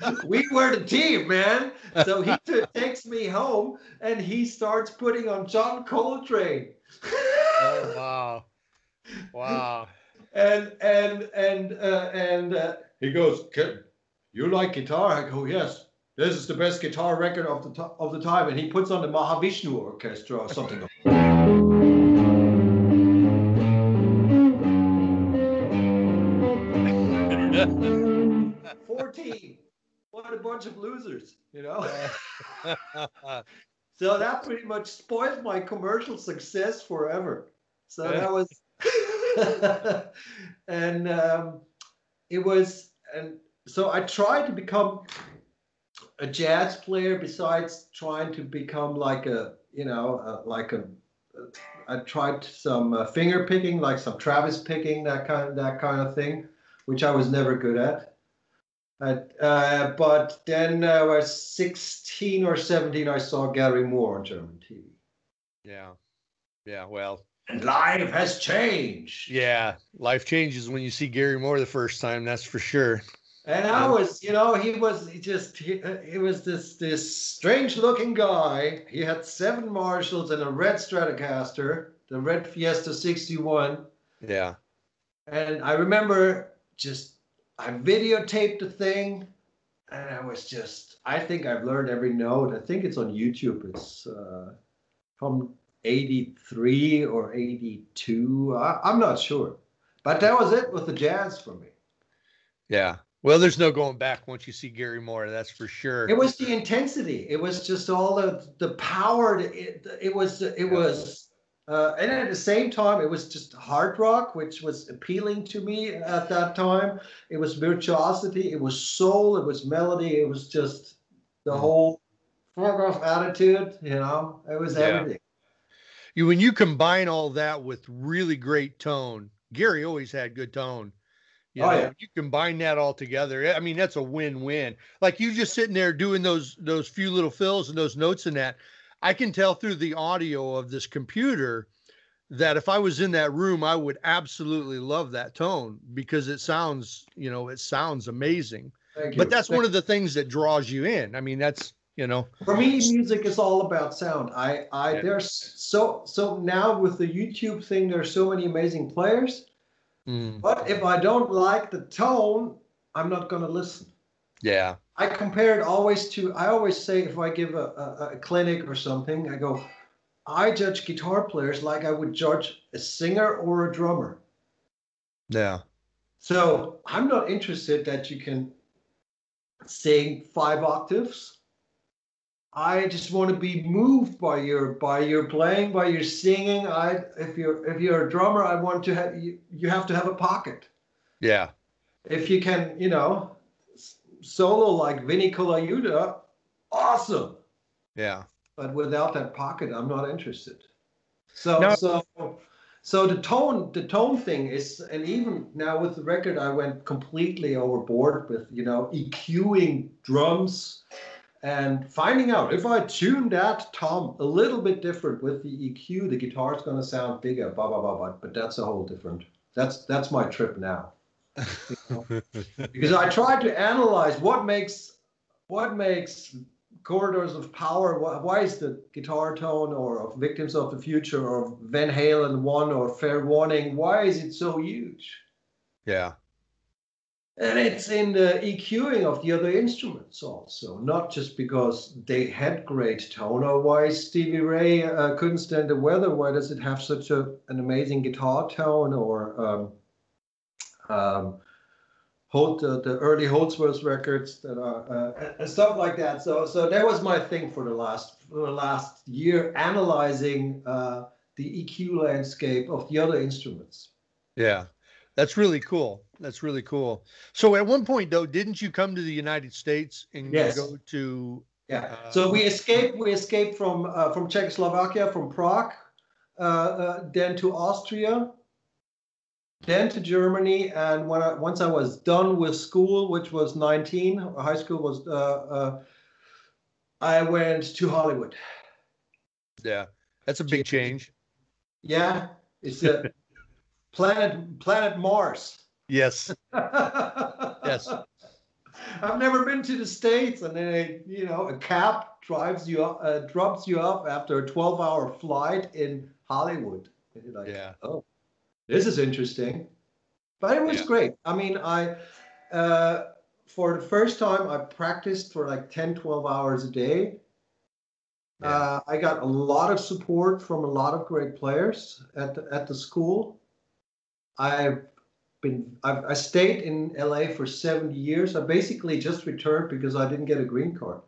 (laughs) we were the team, man. So he t- takes me home and he starts putting on John Coltrane. Oh (laughs) wow. Wow. and and and uh, and uh, he goes, "Kid, you like guitar?" I go, "Yes." This is the best guitar record of the of the time, and he puts on the Mahavishnu Orchestra or something. (laughs) Fourteen. What a bunch of losers, you know. (laughs) So that pretty much spoiled my commercial success forever. So that was, (laughs) and um, it was, and so I tried to become a jazz player. Besides trying to become like a, you know, uh, like a, I tried some uh, finger picking, like some Travis picking, that kind, that kind of thing, which I was never good at. But, uh, but then uh, I was 16 or 17, I saw Gary Moore on German TV. Yeah. Yeah. Well, And life has changed. yeah. Life changes when you see Gary Moore the first time. That's for sure. And I was, you know, he was just, he, he was this this strange looking guy. He had seven Marshalls and a red Stratocaster, the red Fiesta 61. Yeah. And I remember just, I videotaped the thing and I was just, I think I've learned every note. I think it's on YouTube. It's uh, from 83 or 82. I, I'm not sure. But that was it with the jazz for me. Yeah. Well, there's no going back once you see Gary Moore. That's for sure. It was the intensity. It was just all the the power. It it was it was, uh, and at the same time, it was just hard rock, which was appealing to me at that time. It was virtuosity. It was soul. It was melody. It was just the whole fuck off attitude. You know, it was Yeah. everything. you when you combine all that with really great tone. Gary always had good tone. You Oh, know, yeah. you combine that all together. I mean, that's a win-win. Like you just sitting there doing those those few little fills and those notes in that. I can tell through the audio of this computer that if I was in that room, I would absolutely love that tone because it sounds, you know, it sounds amazing. Thank you. But that's one of the things that draws you in. I mean, that's you know, for me music is all about sound i i Yeah. there's so so now with the youtube thing there's so many amazing players mm, but if i don't like the tone i'm not going to listen. Yeah, i compare it always to i always say if i give a, a, a clinic or something i go i judge guitar players like i would judge a singer or a drummer. Yeah, so i'm not interested that you can sing five octaves. I just want to be moved by your by your playing, by your singing. I if you're if you're a drummer, I want to have you, you have to have a pocket. yeah, If you can, you know, solo like Vinnie Colaiuta, awesome. yeah. But without that pocket, I'm not interested. So Now- so so the tone the tone thing is and even now with the record I went completely overboard with you know EQing drums and finding out if I tune that tom a little bit different with the EQ the guitar is going to sound bigger blah blah blah blah but that's a whole different that's that's my trip now You (laughs) know? because I tried to analyze what makes what makes corridors of power why, why is the guitar tone or of victims of the future or van halen 1 or fair warning why is it so huge Yeah. And it's in the EQing of the other instruments also, not just because they had great tone or why Stevie Ray uh, couldn't stand the weather. Why does it have such a, an amazing guitar tone or um, um, the, the early Holdsworth records that are uh, and stuff like that. So, so that was my thing for the last for the last year, analyzing uh, the EQ landscape of the other instruments. Yeah. That's really cool. That's really cool. So at one point though, didn't you come to the United States and Yes. go to Yeah. Uh, so we escaped. We escaped from uh, from Czechoslovakia, from Prague, uh, uh, then to Austria, then to Germany, and when I, once I was done with school, which was 19, high school was, uh, uh, I went to Hollywood. yeah. That's a big change. Yeah, it's a (laughs) planet planet Mars. Yes. yes. (laughs) I've never been to the states, and then a, you know a cab drives you up, uh, drops you up after a twelve-hour flight in Hollywood. Like, Yeah. oh, this is interesting. But it was Yeah. great. I mean, I uh, for the first time I practiced for like 10, 12 hours a day. Yeah. Uh, I got a lot of support from a lot of great players at the, at the school. I've been I've, I stayed in LA for 70 years. I basically just returned because I didn't get a green card.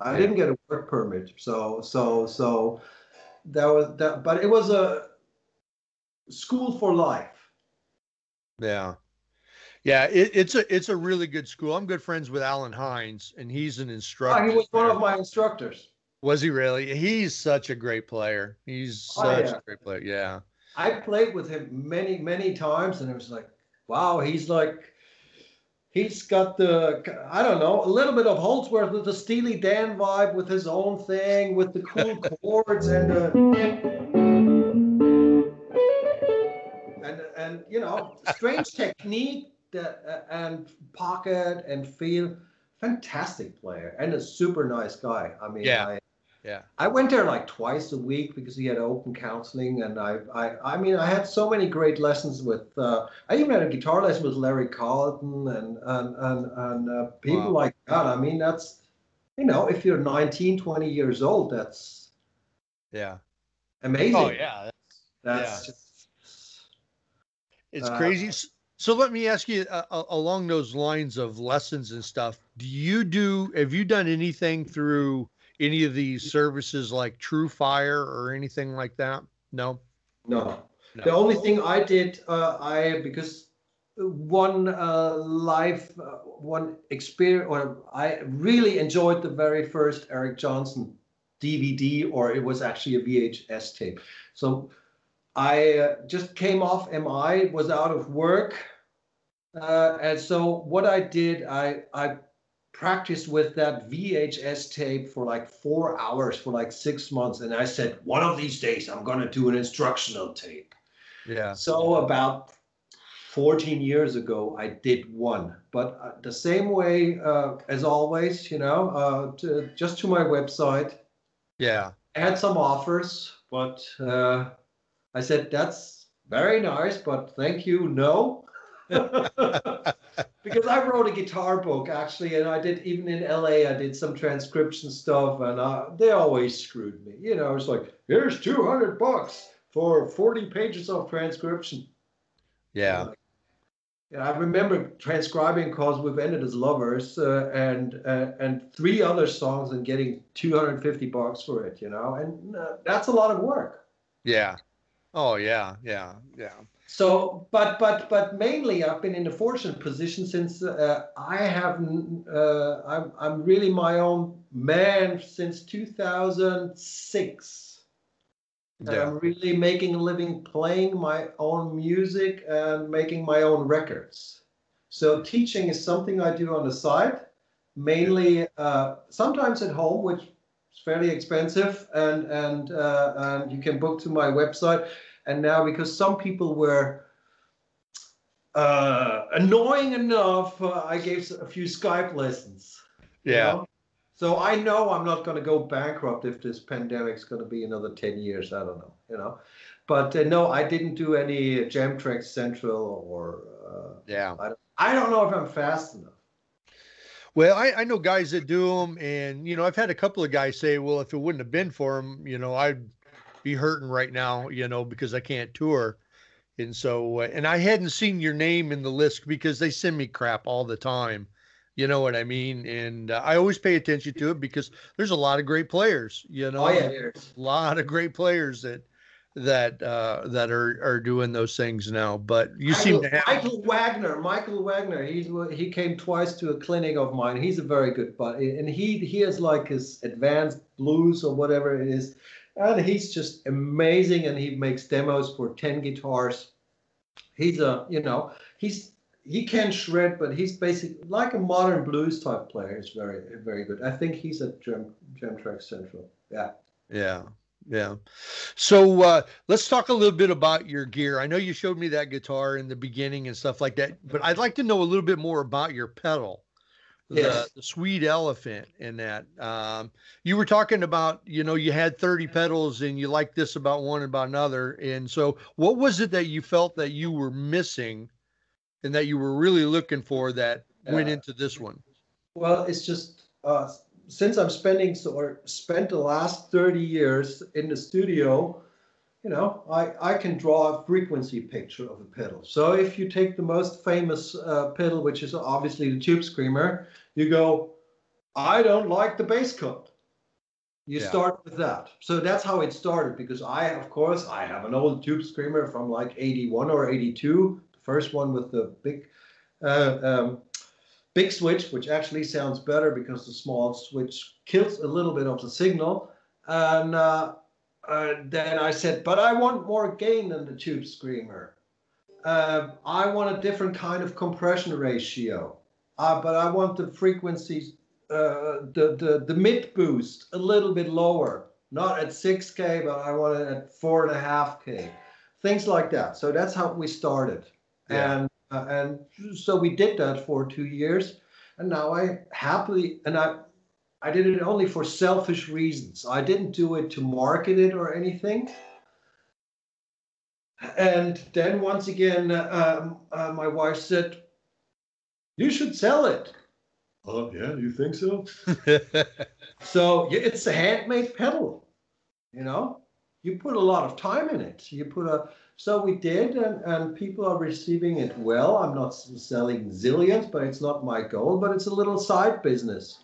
I Yeah. didn't get a work permit. So so so that was that. But it was a school for life. Yeah. Yeah, it, it's a it's a really good school. I'm good friends with Allen Hinds, and he's an Oh, instructor. he was one of my instructors. Was he really? He's such a great player. He's Oh, such yeah. a great player. Yeah. I played with him many, many times, and it was like, wow, he's like, he's got the, I don't know, a little bit of Holdsworth with the Steely Dan vibe, with his own thing, with the cool (laughs) chords and the, and and you know, strange (laughs) technique that uh, and pocket and feel. Fantastic player and a super nice guy. I mean, Yeah. I, Yeah. I went there like twice a week because he had open counseling, and I, I, I mean, I had so many great lessons with. Uh, I even had a guitar lesson with Larry Carlton and and and, and uh, people wow. like that. I mean, that's, you know, if you're 19, 20 years old, that's. Yeah. Amazing. Oh yeah. That's, that's yeah. just. It's uh, crazy. So let me ask you uh, along those lines of lessons and stuff. Do you do? Have you done anything through? Any of these services like TrueFire or anything like that? No. No. no. The only thing I did, uh, I because one uh, live, uh, one experience, or I really enjoyed the very first Eric Johnson DVD, or it was actually a VHS tape. So I uh, just came off MI, was out of work. Uh, and so what I did, I, I practiced with that VHS tape for like four hours for like six months. And I said, one of these days I'm going to do an instructional tape. Yeah. So about 14 years ago, I did one. But uh, the same way uh, as always, you know, uh, to, just to my website. Yeah. I had some offers, but uh, I said, that's very nice, but thank you, no. (laughs) (laughs) because I wrote a guitar book actually, and I did even in LA. I did some transcription stuff, and uh, they always screwed me. You know, it's like here's two hundred bucks for forty pages of transcription. Yeah. yeah, I remember transcribing "Cause We've Ended as Lovers" uh, and uh, and three other songs and getting two hundred fifty bucks for it. You know, and uh, that's a lot of work. Yeah. Oh yeah, yeah, yeah. So, but but but mainly, I've been in a fortunate position since uh, I have uh, I'm I'm really my own man since 2006. Yeah. I'm really making a living playing my own music and making my own records. So teaching is something I do on the side, mainly uh, sometimes at home, which is fairly expensive, and and uh, and you can book to my website and now because some people were uh, annoying enough, uh, I gave a few Skype lessons. Yeah. Know? So I know I'm not going to go bankrupt if this pandemic's going to be another 10 years. I don't know, you know. But uh, no, I didn't do any Jam Track Central or. Uh, yeah. I don't, I don't know if I'm fast enough. Well, I, I know guys that do them, and you know, I've had a couple of guys say, "Well, if it wouldn't have been for them, you know, I'd be hurting right now, you know, because I can't tour. And so, uh, and I hadn't seen your name in the list because they send me crap all the time. You know what I mean? And uh, I always pay attention to it because there's a lot of great players, you know, oh, yeah, a lot of great players that, that, uh, that are, are doing those things now, but you Michael, seem to have Michael Wagner, Michael Wagner. He's, he came twice to a clinic of mine. He's a very good buddy and he, he has like his advanced blues or whatever it is and he's just amazing and he makes demos for 10 guitars. He's a you know he's he can shred but he's basically like a modern blues type player he's very very good. I think he's at Jam Jam Track Central. Yeah. Yeah yeah. So uh, let's talk a little bit about your gear. I know you showed me that guitar in the beginning and stuff like that but i'd like to know a little bit more about your pedal yes. the, the sweet elephant in that. Um, you were talking about, you know, you had 30 pedals and you liked this about one and about another. And so what was it that you felt that you were missing and that you were really looking for that went into this one? Well, it's just uh, since I'm spending or spent the last 30 years in the studio, you know, I, I can draw a frequency picture of a pedal. So if you take the most famous uh, pedal, which is obviously the Tube Screamer, you go, I don't like the bass cut. You yeah. start with that. So that's how it started because I, of course, I have an old Tube Screamer from like 81 or 82, the first one with the big, uh, um, big switch, which actually sounds better because the small switch kills a little bit of the signal. And uh, uh, then I said, but I want more gain than the Tube Screamer. Uh, I want a different kind of compression ratio uh, but I want the frequencies, uh, the, the, the mid boost a little bit lower, not at 6K, but I want it at 4.5K, things like that. So that's how we started. Yeah. And, uh, and so we did that for two years. And now I happily, and I, I did it only for selfish reasons. I didn't do it to market it or anything. And then once again, uh, uh, my wife said, "You should sell it." Oh yeah, you think so? (laughs) so it's a handmade pedal. You know, you put a lot of time in it. You put a so we did, and, and people are receiving it well. I'm not selling zillions, but it's not my goal. But it's a little side business.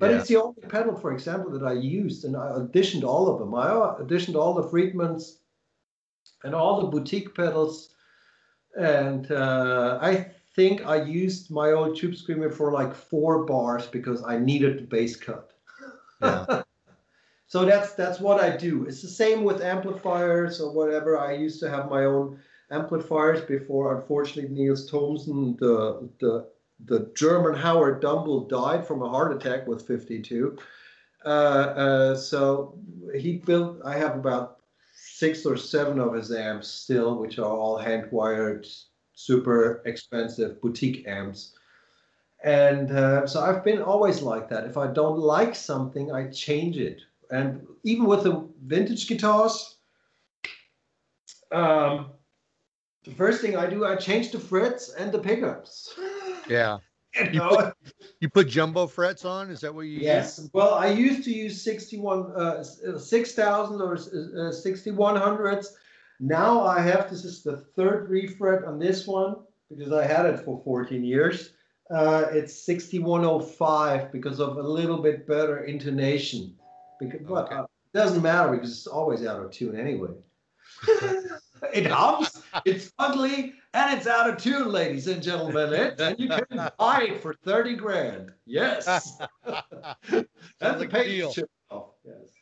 But yeah. it's the only pedal, for example, that I used, and I auditioned all of them. I auditioned all the Friedmans and all the boutique pedals, and uh, I think I used my old tube screamer for like four bars because I needed the bass cut. Yeah. (laughs) so that's that's what I do. It's the same with amplifiers or whatever. I used to have my own amplifiers before, unfortunately, Niels Thomsen, the the the German Howard Dumble died from a heart attack with 52. Uh, uh, so he built. I have about six or seven of his amps still, which are all hand wired super expensive boutique amps. And uh, so I've been always like that. If I don't like something, I change it. And even with the vintage guitars, um, the first thing I do, I change the frets and the pickups. (laughs) Yeah. (laughs) you, know? put, you put jumbo frets on? Is that what you yes. use? Well, I used to use 61, uh, 6,000 or uh, 6100s now I have, this is the third refret on this one because I had it for 14 years. Uh, it's 6105 because of a little bit better intonation. Because, okay. But uh, it doesn't matter because it's always out of tune anyway. (laughs) it hums, it's ugly, and it's out of tune, ladies and gentlemen. It, and you can buy it for 30 grand. Yes. (laughs) That's the deal. Yes.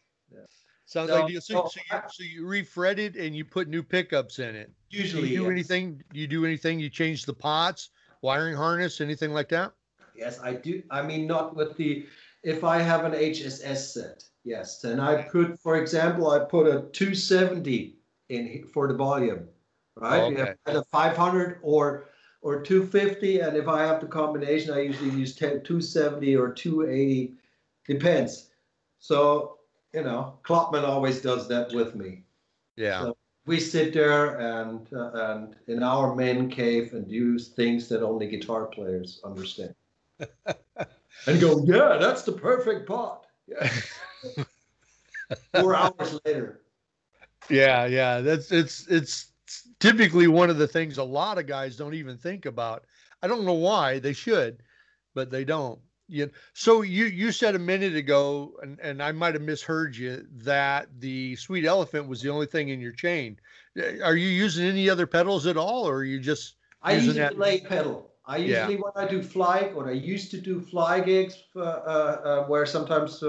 Sounds so, like you, so, so, you, so you refretted and you put new pickups in it. Usually, do you do yes. anything? Do you do anything? You change the pots, wiring harness, anything like that? Yes, I do. I mean, not with the. If I have an HSS set, yes, and I put, for example, I put a 270 in for the volume, right? Okay. You have either 500 or or 250, and if I have the combination, I usually use 10, 270 or 280, depends. So you know, Kloppmann always does that with me. Yeah. So we sit there and uh, and in our man cave and use things that only guitar players understand. (laughs) and go, yeah, that's the perfect pot. Yeah. (laughs) Four hours later. Yeah, yeah, that's it's it's typically one of the things a lot of guys don't even think about. I don't know why they should, but they don't. Yeah. So you you said a minute ago, and, and I might have misheard you, that the sweet elephant was the only thing in your chain. Uh, are you using any other pedals at all, or are you just? I use a delay pedal. I usually yeah. when I do fly, or I used to do fly gigs, uh, uh, where sometimes.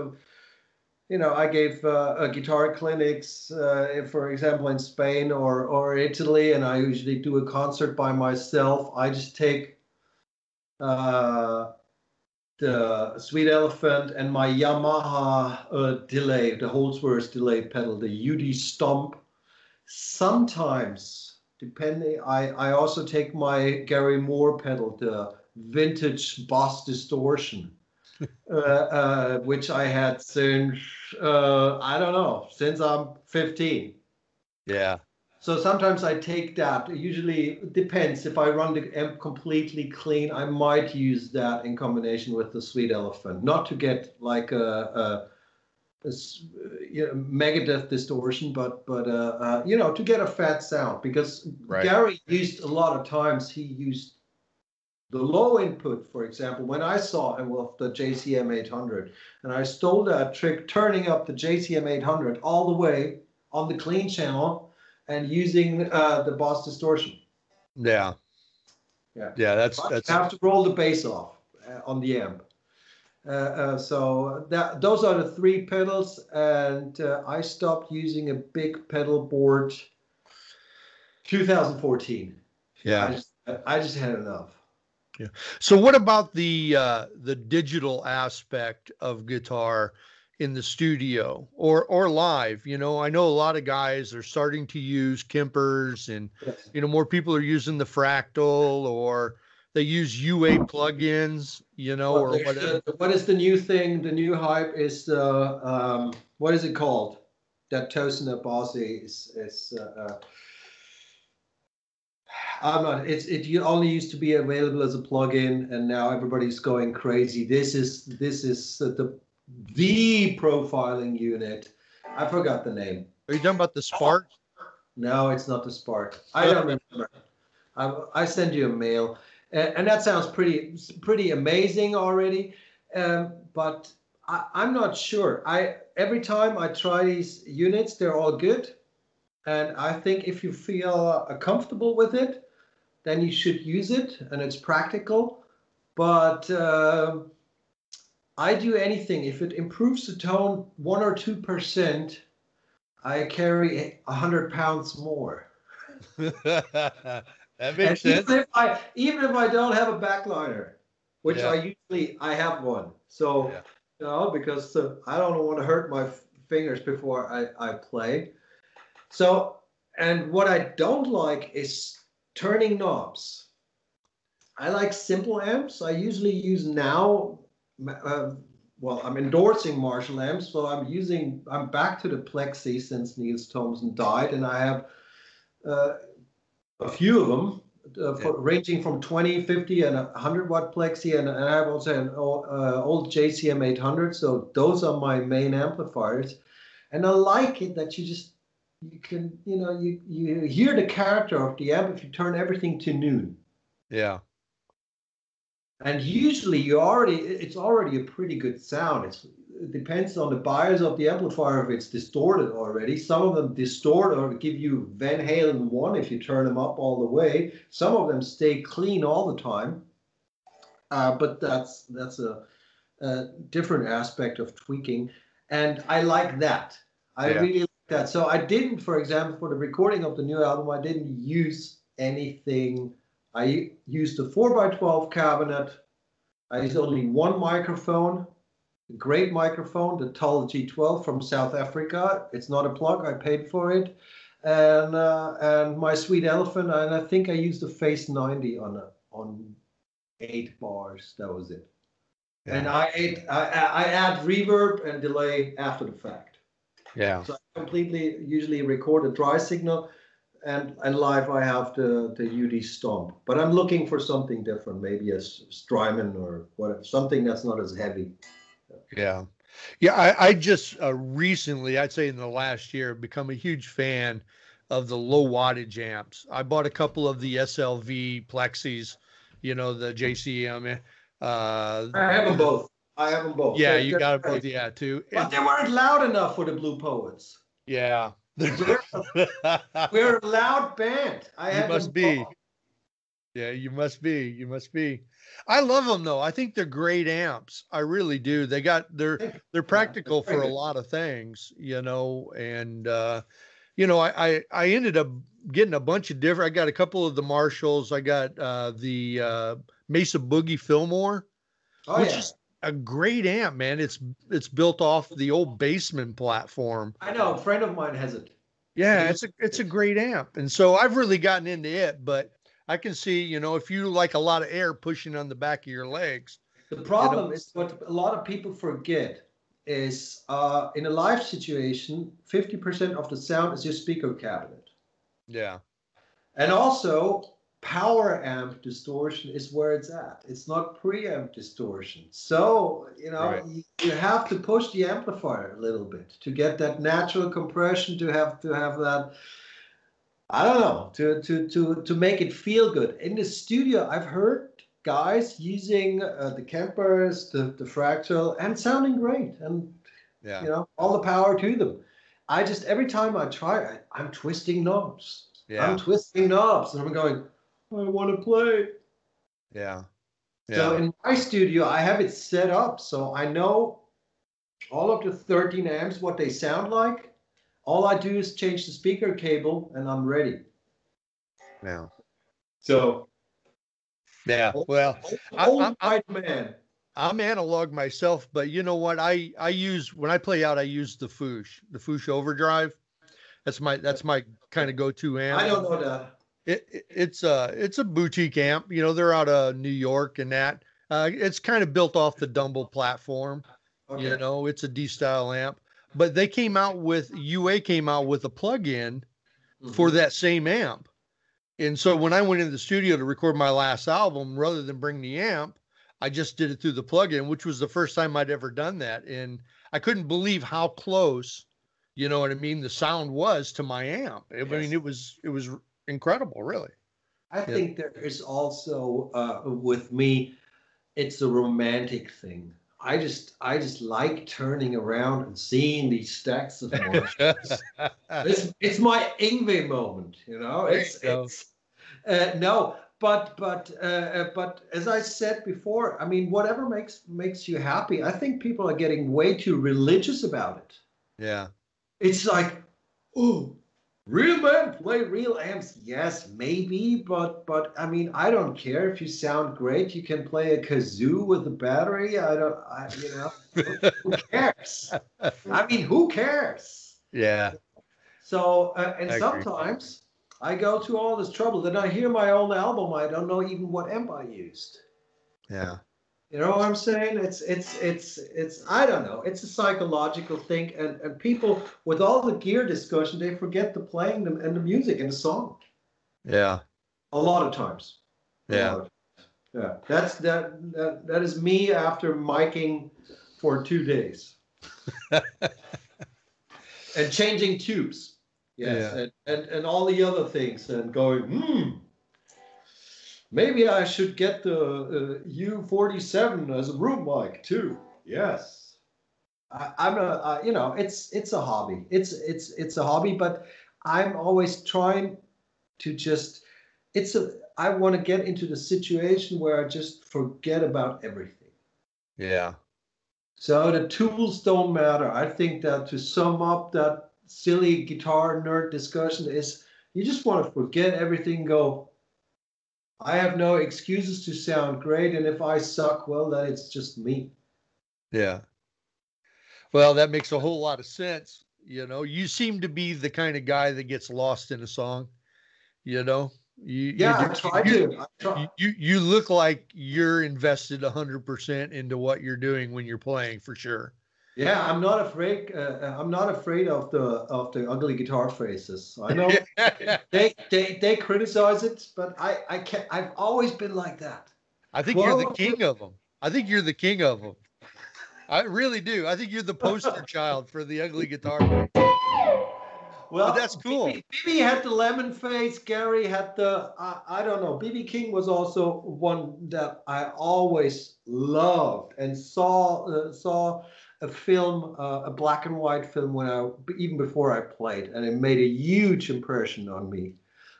You know, I gave uh, guitar clinics, uh, for example, in Spain or or Italy, and I usually do a concert by myself. I just take uh, the Sweet Elephant and my Yamaha uh, delay, the Holdsworth delay pedal, the UD Stomp. Sometimes, depending, I, I also take my Gary Moore pedal, the vintage Boss Distortion, (laughs) uh, uh, which I had since, uh, I don't know, since I'm 15. Yeah. So sometimes I take that. Usually depends. If I run the amp completely clean, I might use that in combination with the Sweet Elephant, not to get like a, a, a you know, Megadeth distortion, but but uh, uh, you know to get a fat sound. Because right. Gary used a lot of times he used the low input, for example, when I saw him with the JCM 800, and I stole that trick, turning up the JCM 800 all the way on the clean channel and using uh, the Boss distortion. Yeah. Yeah. Yeah, that's but that's. You have to roll the bass off uh, on the amp. Uh, uh, so that those are the three pedals, and uh, I stopped using a big pedal board. 2014. Yeah. I just, I just had enough. Yeah. So what about the uh, the digital aspect of guitar? in the studio or or live you know i know a lot of guys are starting to use kempers and yes. you know more people are using the fractal or they use UA plugins, you know, Well, or whatever. the- what is the new thing? The new hype is the um, what is it called? That Tosin Abasi is is. Uh, uh, I'm not. It's it only used to be available as a plugin, and now everybody's going crazy. This is this is the the profiling unit. I forgot the name. Are you talking about the Spark? No, it's not the Spark. I don't remember. I, I send you a mail, and, and that sounds pretty pretty amazing already. Um, but I, I'm not sure. I every time I try these units, they're all good, and I think if you feel uh, comfortable with it, then you should use it, and it's practical. But uh, I do anything if it improves the tone one or two percent. I carry a hundred pounds more. (laughs) that And makes sense. even if I even if I don't have a backliner, which Yeah. I usually I have one. So Yeah. you know because uh, I don't want to hurt my fingers before I I play. So and what I don't like is turning knobs. I like simple amps. I usually use now. Uh, well, I'm endorsing Marshall amps, so I'm using. I'm back to the Plexi since Niels Thomsen died, and I have uh, a few of them, uh, for, ranging from 20, 50, and 100 watt Plexi, and, and I have also an old, uh, old JCM 800. So those are my main amplifiers, and I like it that you just you can you know you you hear the character of the amp if you turn everything to noon. Yeah. And usually you already it's already a pretty good sound. It's, it depends on the bias of the amplifier if it's distorted already. Some of them distort or give you Van Halen one if you turn them up all the way. Some of them stay clean all the time. Uh, but that's that's a, a different aspect of tweaking, and I like that. I Yeah. really like that. So I didn't, for example, for the recording of the new album, I didn't use anything I used a 4x12 cabinet. I used only one microphone, a great microphone, the Tull G12 from South Africa. It's not a plug, I paid for it. And uh, and my Sweet Elephant, and I think I used a Phase 90 on a, on eight bars. That was it. And I, ate, I I add reverb and delay after the fact. Yeah. So completely usually record a dry signal, and and live I have the the UD stomp. But I'm looking for something different, maybe a Strymon or whatever, something that's not as heavy. Yeah. Yeah. I, I just uh, recently, I'd say in the last year, become a huge fan of the low wattage amps. I bought a couple of the SLV Plexis, you know, the JCM. Uh, I have them both. I have them both. yeah, They're- you got great. both. Yeah, too. But they weren't loud enough for the Blue Poets. Yeah. We're a loud band. I You must be. both. Yeah, you must be. You must be. I love them though. I think they're great amps. I really do. They got they're they're practical very for a lot of things, you know, and uh you know, I, I I ended up getting a bunch of different I got a couple of the Marshalls. I got uh the uh Mesa Boogie Fillmore, Oh, which yeah. is a great amp, man. It's it's built off the old basement platform. I know. A friend of mine has it. Yeah, it's a it's a great amp, and so I've really gotten into it. But I can see, you know, if you like a lot of air pushing on the back of your legs, The problem is what a lot of people forget is uh, in a live situation, 50% of the sound is your speaker cabinet. yeah, And also, power amp distortion is where it's at. It's not preamp distortion. So, you know, Right. you, you have to push the amplifier a little bit to get that natural compression, to have to have that. I don't know to to to to make it feel good in the studio. I've heard guys using uh, the Kempers, the the Fractal, and sounding great, and yeah, you know all the power to them. I just every time I try, I, I'm twisting knobs. yeah, I'm twisting knobs and I'm going, I want to play. yeah, So in my studio, I have it set up so I know all of the 13 amps, what they sound like. All I do is change the speaker cable and I'm ready. yeah, So, yeah. Well, I- old I'm- I'm- white man. I'm analog myself, but you know what? I I use when I play out, I use the Fuchs, the Fuchs Overdrive. That's my that's my kind of go-to amp. I don't know that. It, it, it's a it's a boutique amp. You know, they're out of New York and that. Uh, it's kind of built off the Dumble platform. Okay. You know, it's a D style amp, but they came out with UA came out with a plug-in mm-hmm. for that same amp. And so when I went into the studio to record my last album, rather than bring the amp, I just did it through the plug-in, which was the first time I'd ever done that. And I couldn't believe how close, you know what I mean, the sound was to my amp. I yes. mean, it was it was incredible, really. I yeah. think there is also uh, with me, it's a romantic thing. I just I just like turning around and seeing these stacks of (laughs) Marshalls. it's, it's my Yngwie moment, you know. It's you it's uh, no, but but uh, uh, but as I said before, I mean, whatever makes makes you happy. I think people are getting way too religious about it. Yeah, it's like, oh, real men play real amps? Yes maybe but but i mean i don't care. If you sound great you can play a kazoo with a battery. I don't I, you know who (laughs) cares? I mean who cares? Yeah. So uh, and I sometimes i go to all this trouble then i hear my own album i don't know even what amp i used. Yeah you know what I'm saying? It's it's it's it's I don't know. It's a psychological thing, and and people with all the gear discussion, they forget the playing them and the music and the song. Yeah. A lot of times. Yeah. Of Yeah. That's that that that is me after miking for two days. (laughs) and changing tubes. Yes. Yeah. And, and and all the other things and going, hmm Maybe I should get the uh, U47 as a room mic too. Yes. I, I'm a, uh, you know, it's it's a hobby. It's it's it's a hobby, but I'm always trying to just. It's a. I want to get into the situation where I just forget about everything. Yeah. So the tools don't matter. I think that to sum up that silly guitar nerd discussion is you just want to forget everything, go, I have no excuses to sound great, and if I suck, well, then it's just me. Yeah. Well, that makes a whole lot of sense. You know, you seem to be the kind of guy that gets lost in a song. You know, you, yeah, you, I try you, to. I try. You you look like you're invested hundred percent into what you're doing when you're playing for sure. Yeah, I'm not afraid. Uh, I'm not afraid of the of the ugly guitar phrases. I know (laughs) they, they they criticize it, but I I can't. I've always been like that. I think you're the king of them. I think you're the king of them. I really do. I think you're the poster (laughs) child for the ugly guitar. Well, but that's cool. BB, had the lemon face. Gary had the uh, I don't know. BB King was also one that I always loved and saw uh, saw a film, uh, a black and white film when I even before I played, and it made a huge impression on me.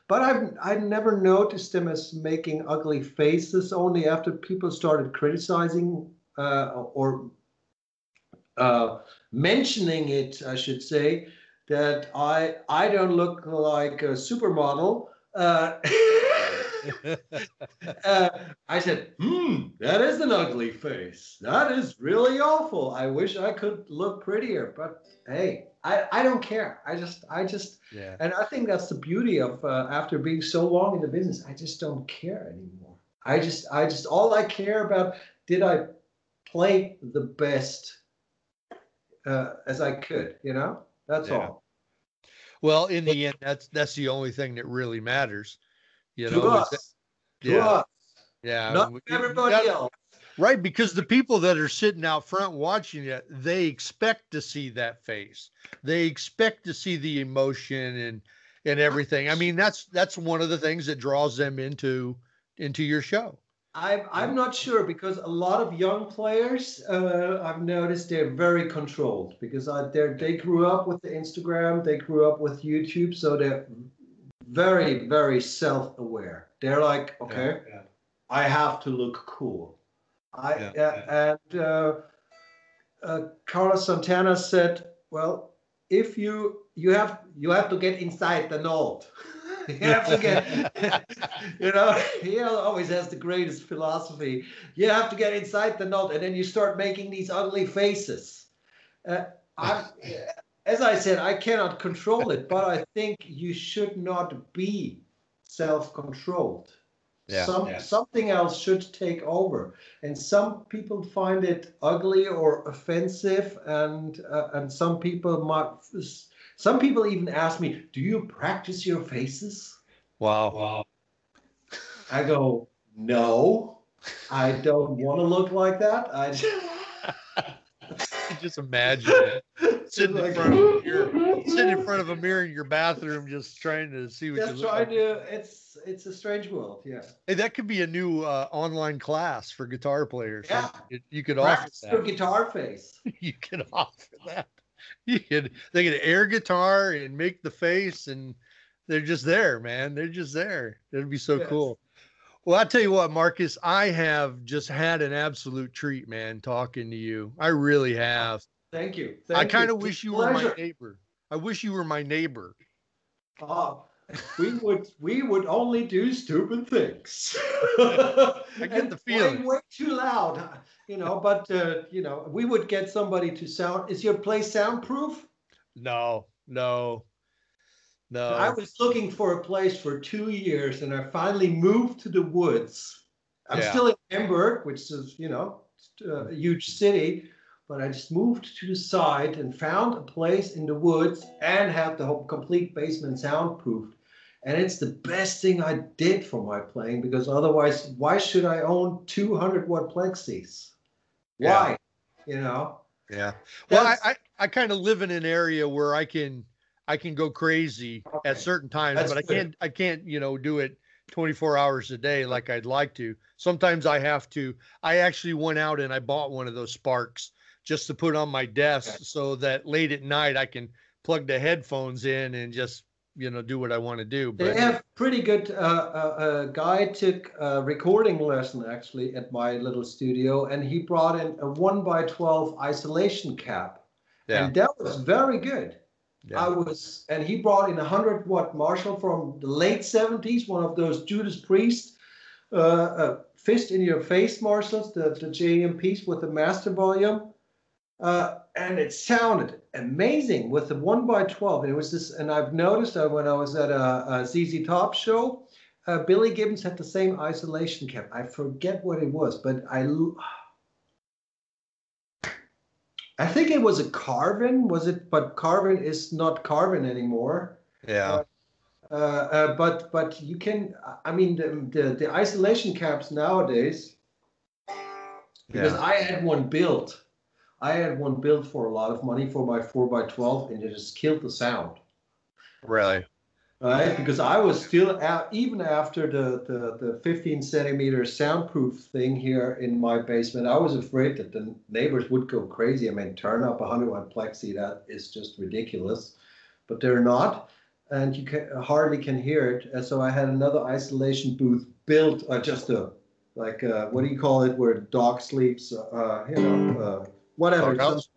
But I've I never noticed him as making ugly faces. Only after people started criticizing uh, or uh, mentioning it, I should say, that I I don't look like a supermodel. (laughs) (laughs) Uh, I said, hmm, that is an ugly face. That is really awful. I wish I could look prettier, but hey, I, I don't care. I just, I just, yeah. and I think that's the beauty of uh, after being so long in the business, I just don't care anymore. I just, I just, all I care about, did I play the best uh, as I could, you know? That's yeah. all. Well, in the end, that's that's the only thing that really matters. You to know, us. To yeah. us. Yeah. Not everybody else. Right, because the people that are sitting out front watching it, they expect to see that face. They expect to see the emotion and and everything. I mean, that's that's one of the things that draws them into into your show. I'm I'm not sure because a lot of young players uh, I've noticed they're very controlled because I, they they grew up with the Instagram, they grew up with YouTube, so they're very, very self-aware. They're like, okay, yeah, yeah. I have to look cool. I uh, and uh, uh, Carlos Santana said, well, if you you have you have to get inside the note. (laughs) you have to get, (laughs) you know, he always has the greatest philosophy. You have to get inside the note, and then you start making these ugly faces. Uh, I, (laughs) as I said, I cannot control it, but I think you should not be self-controlled. Yeah, Some yeah. something else should take over, and some people find it ugly or offensive, and uh, and some people might. Some people even ask me, "Do you practice your faces?" Wow. Wow. I go, "No, I don't want to look like that." I (laughs) Just imagine it. (laughs) sitting in front of a (laughs) mirror, sitting in front of a mirror in your bathroom, just trying to see what just trying like. to. It's it's a strange world. Yeah. Hey, that could be a new uh, online class for guitar players. Yeah. You, you could offer Practice your that. guitar face. (laughs) You could offer that. You could. They could air guitar and make the face, and they're just there, man. They're just there. It'd be so Yes. cool. Well, I tell you what, Marcus, I have just had an absolute treat, man, talking to you. I really have. Thank you. I kind of wish you were my neighbor. I wish you were my neighbor. Oh, we would we would only do stupid things. (laughs) I get the feeling. way too loud, you know. But uh, you know, we would get somebody to sound. Is your place soundproof? No, no, no. I was looking for a place for two years, and I finally moved to the woods. I'm Yeah. still in Hamburg, which is you know uh, a huge city, but I just moved to the side and found a place in the woods and had the whole complete basement soundproofed. And it's the best thing I did for my playing because otherwise, why should I own 200 watt plexis? Why? You know? Yeah. Well, I, That's- I, I kind of live in an area where I can I can go crazy Okay. at certain times, That's but I can't I can't, you know, do it 24 hours a day like I'd like to. Sometimes I have to. I actually went out and I bought one of those sparks just to put on my desk so that late at night I can plug the headphones in and just, you know, do what I want to do. They have pretty good. Uh, uh, a guy took a recording lesson actually at my little studio, and he brought in a one by twelve isolation cap, yeah. and that was very good. yeah. I was, and he brought in a hundred watt Marshall from the late seventies, one of those Judas Priest, uh, uh, fist in your face Marshalls, the the JMPs with the master volume, uh, and it sounded amazing with the one by twelve. And it was this, and I've noticed that when I was at a, a ZZ Top show, uh, Billy Gibbons had the same isolation cap. I forget what it was, but I, I think it was a Carvin, was it? But Carvin is not Carvin anymore. yeah. Uh, uh, but but you can, I mean, the, the the isolation caps nowadays. Because Yeah. I had one built, I had one built for a lot of money for my four x twelve, and it just killed the sound. Really. Right, because I was still out even after the, the the 15 centimeter soundproof thing here in my basement. I was afraid that the neighbors would go crazy. I mean, turn up a 100 watt plexi, that is just ridiculous. But they're not, and you can hardly can hear it. And so I had another isolation booth built, uh, just a like uh, what do you call it, where the dog sleeps? Uh, you know, uh, whatever. Doghouse?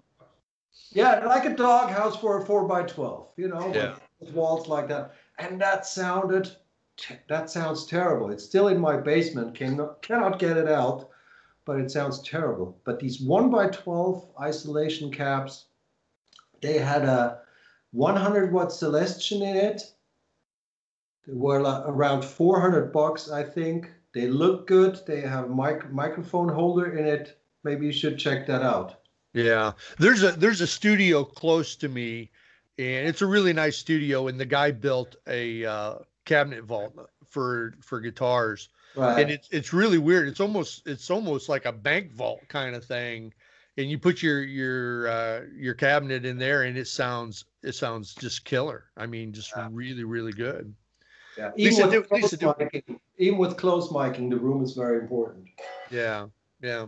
Yeah, like a dog house for a four by twelve. You know, with- Yeah. with walls like that, and that sounded. That sounds terrible. It's still in my basement. Cannot cannot get it out, but it sounds terrible. But these one by twelve isolation caps, they had a 100 watt Celestion in it. They were like around 400 bucks, I think. They look good. They have mic- microphone holder in it. Maybe you should check that out. Yeah, there's a there's a studio close to me, and it's a really nice studio. And the guy built a uh, cabinet vault for for guitars, Right. and it's it's really weird. It's almost it's almost like a bank vault kind of thing, and you put your your uh, your cabinet in there, and it sounds it sounds just killer. I mean, just really really good. Yeah, Lisa, even, do- with Lisa, do- miking, even with close miking, the room is very important. Yeah, yeah.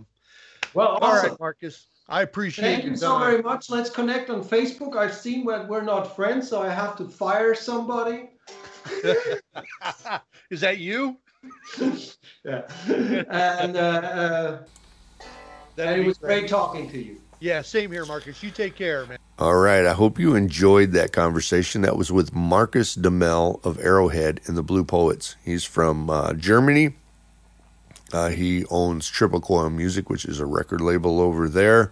Well, All awesome. right, Marcus. I appreciate Thank you so time. very much. Let's connect on Facebook. I've seen that we're not friends, so I have to fire somebody. (laughs) Is that you? (laughs) Yeah. And uh, uh, and it be was great talking to you. Yeah, same here, Marcus. You take care, man. All right. I hope you enjoyed that conversation. That was with Marcus Deml of Errorhead and the Blue Poets. He's from uh, Germany. Uh, he owns Triple Coil Music, which is a record label over there,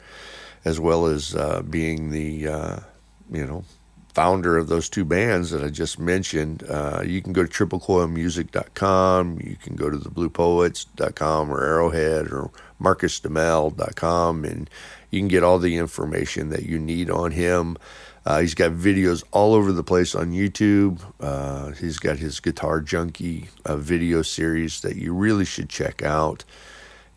as well as uh, being the, uh, you know, founder of those two bands that I just mentioned. Uh, you can go to triplecoilmusic.com. You can go to thebluepoets.com or Errorhead or marcusdeml.com and you can get all the information that you need on him. Uh, he's got videos all over the place on YouTube. Uh, he's got his Guitar Junkie uh, video series that you really should check out.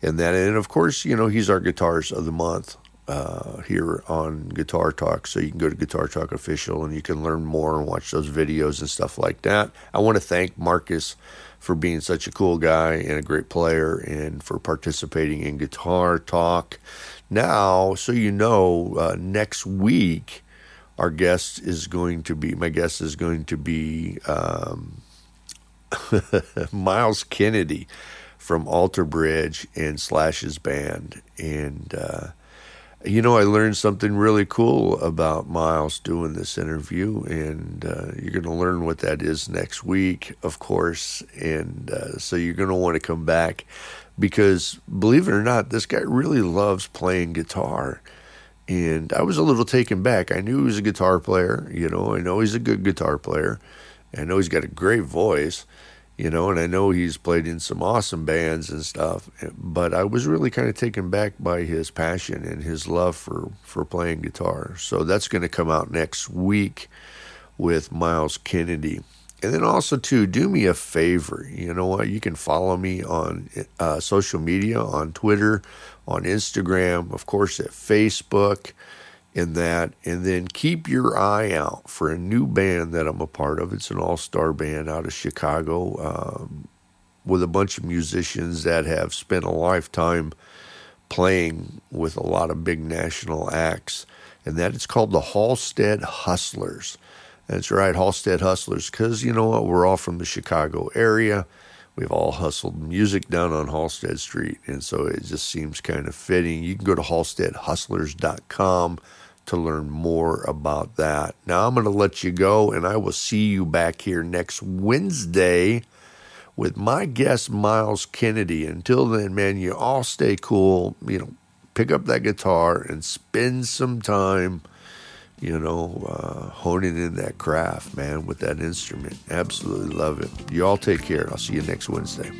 And that, and of course, you know, he's our guitars of the month uh, here on Guitar Talk. So you can go to Guitar Talk Official and you can learn more and watch those videos and stuff like that. I want to thank Marcus for being such a cool guy and a great player and for participating in Guitar Talk. Now, so you know, uh, next week, our guest is going to be, my guest is going to be um, (laughs) Myles Kennedy from Alter Bridge and Slash's band. And, uh, you know, I learned something really cool about Myles doing this interview, and uh, you're going to learn what that is next week, of course. And uh, so you're going to want to come back because, believe it or not, this guy really loves playing guitar. And I was a little taken back. I knew he was a guitar player, you know, I know he's a good guitar player. I know he's got a great voice you know, and I know he's played in some awesome bands and stuff, but I was really kind of taken back by his passion and his love for, for playing guitar. So that's going to come out next week with Myles Kennedy. And then also, too, do me a favor. You know what? You can follow me on uh, social media, on Twitter, on Instagram, of course, at Facebook and that. And then keep your eye out for a new band that I'm a part of. It's an all star band out of Chicago um, with a bunch of musicians that have spent a lifetime playing with a lot of big national acts. And that it's called the Halstead Hustlers. That's right, Halstead Hustlers, because you know what? We're all from the Chicago area. We've all hustled music down on Halsted Street, and so it just seems kind of fitting. You can go to halsteadhustlers.com to learn more about that. Now I'm going to let you go, and I will see you back here next Wednesday with my guest, Myles Kennedy. Until then, man, you all stay cool. You know, pick up that guitar and spend some time, you know, uh, honing in that craft, man, with that instrument. Absolutely love it. You all take care. I'll see you next Wednesday.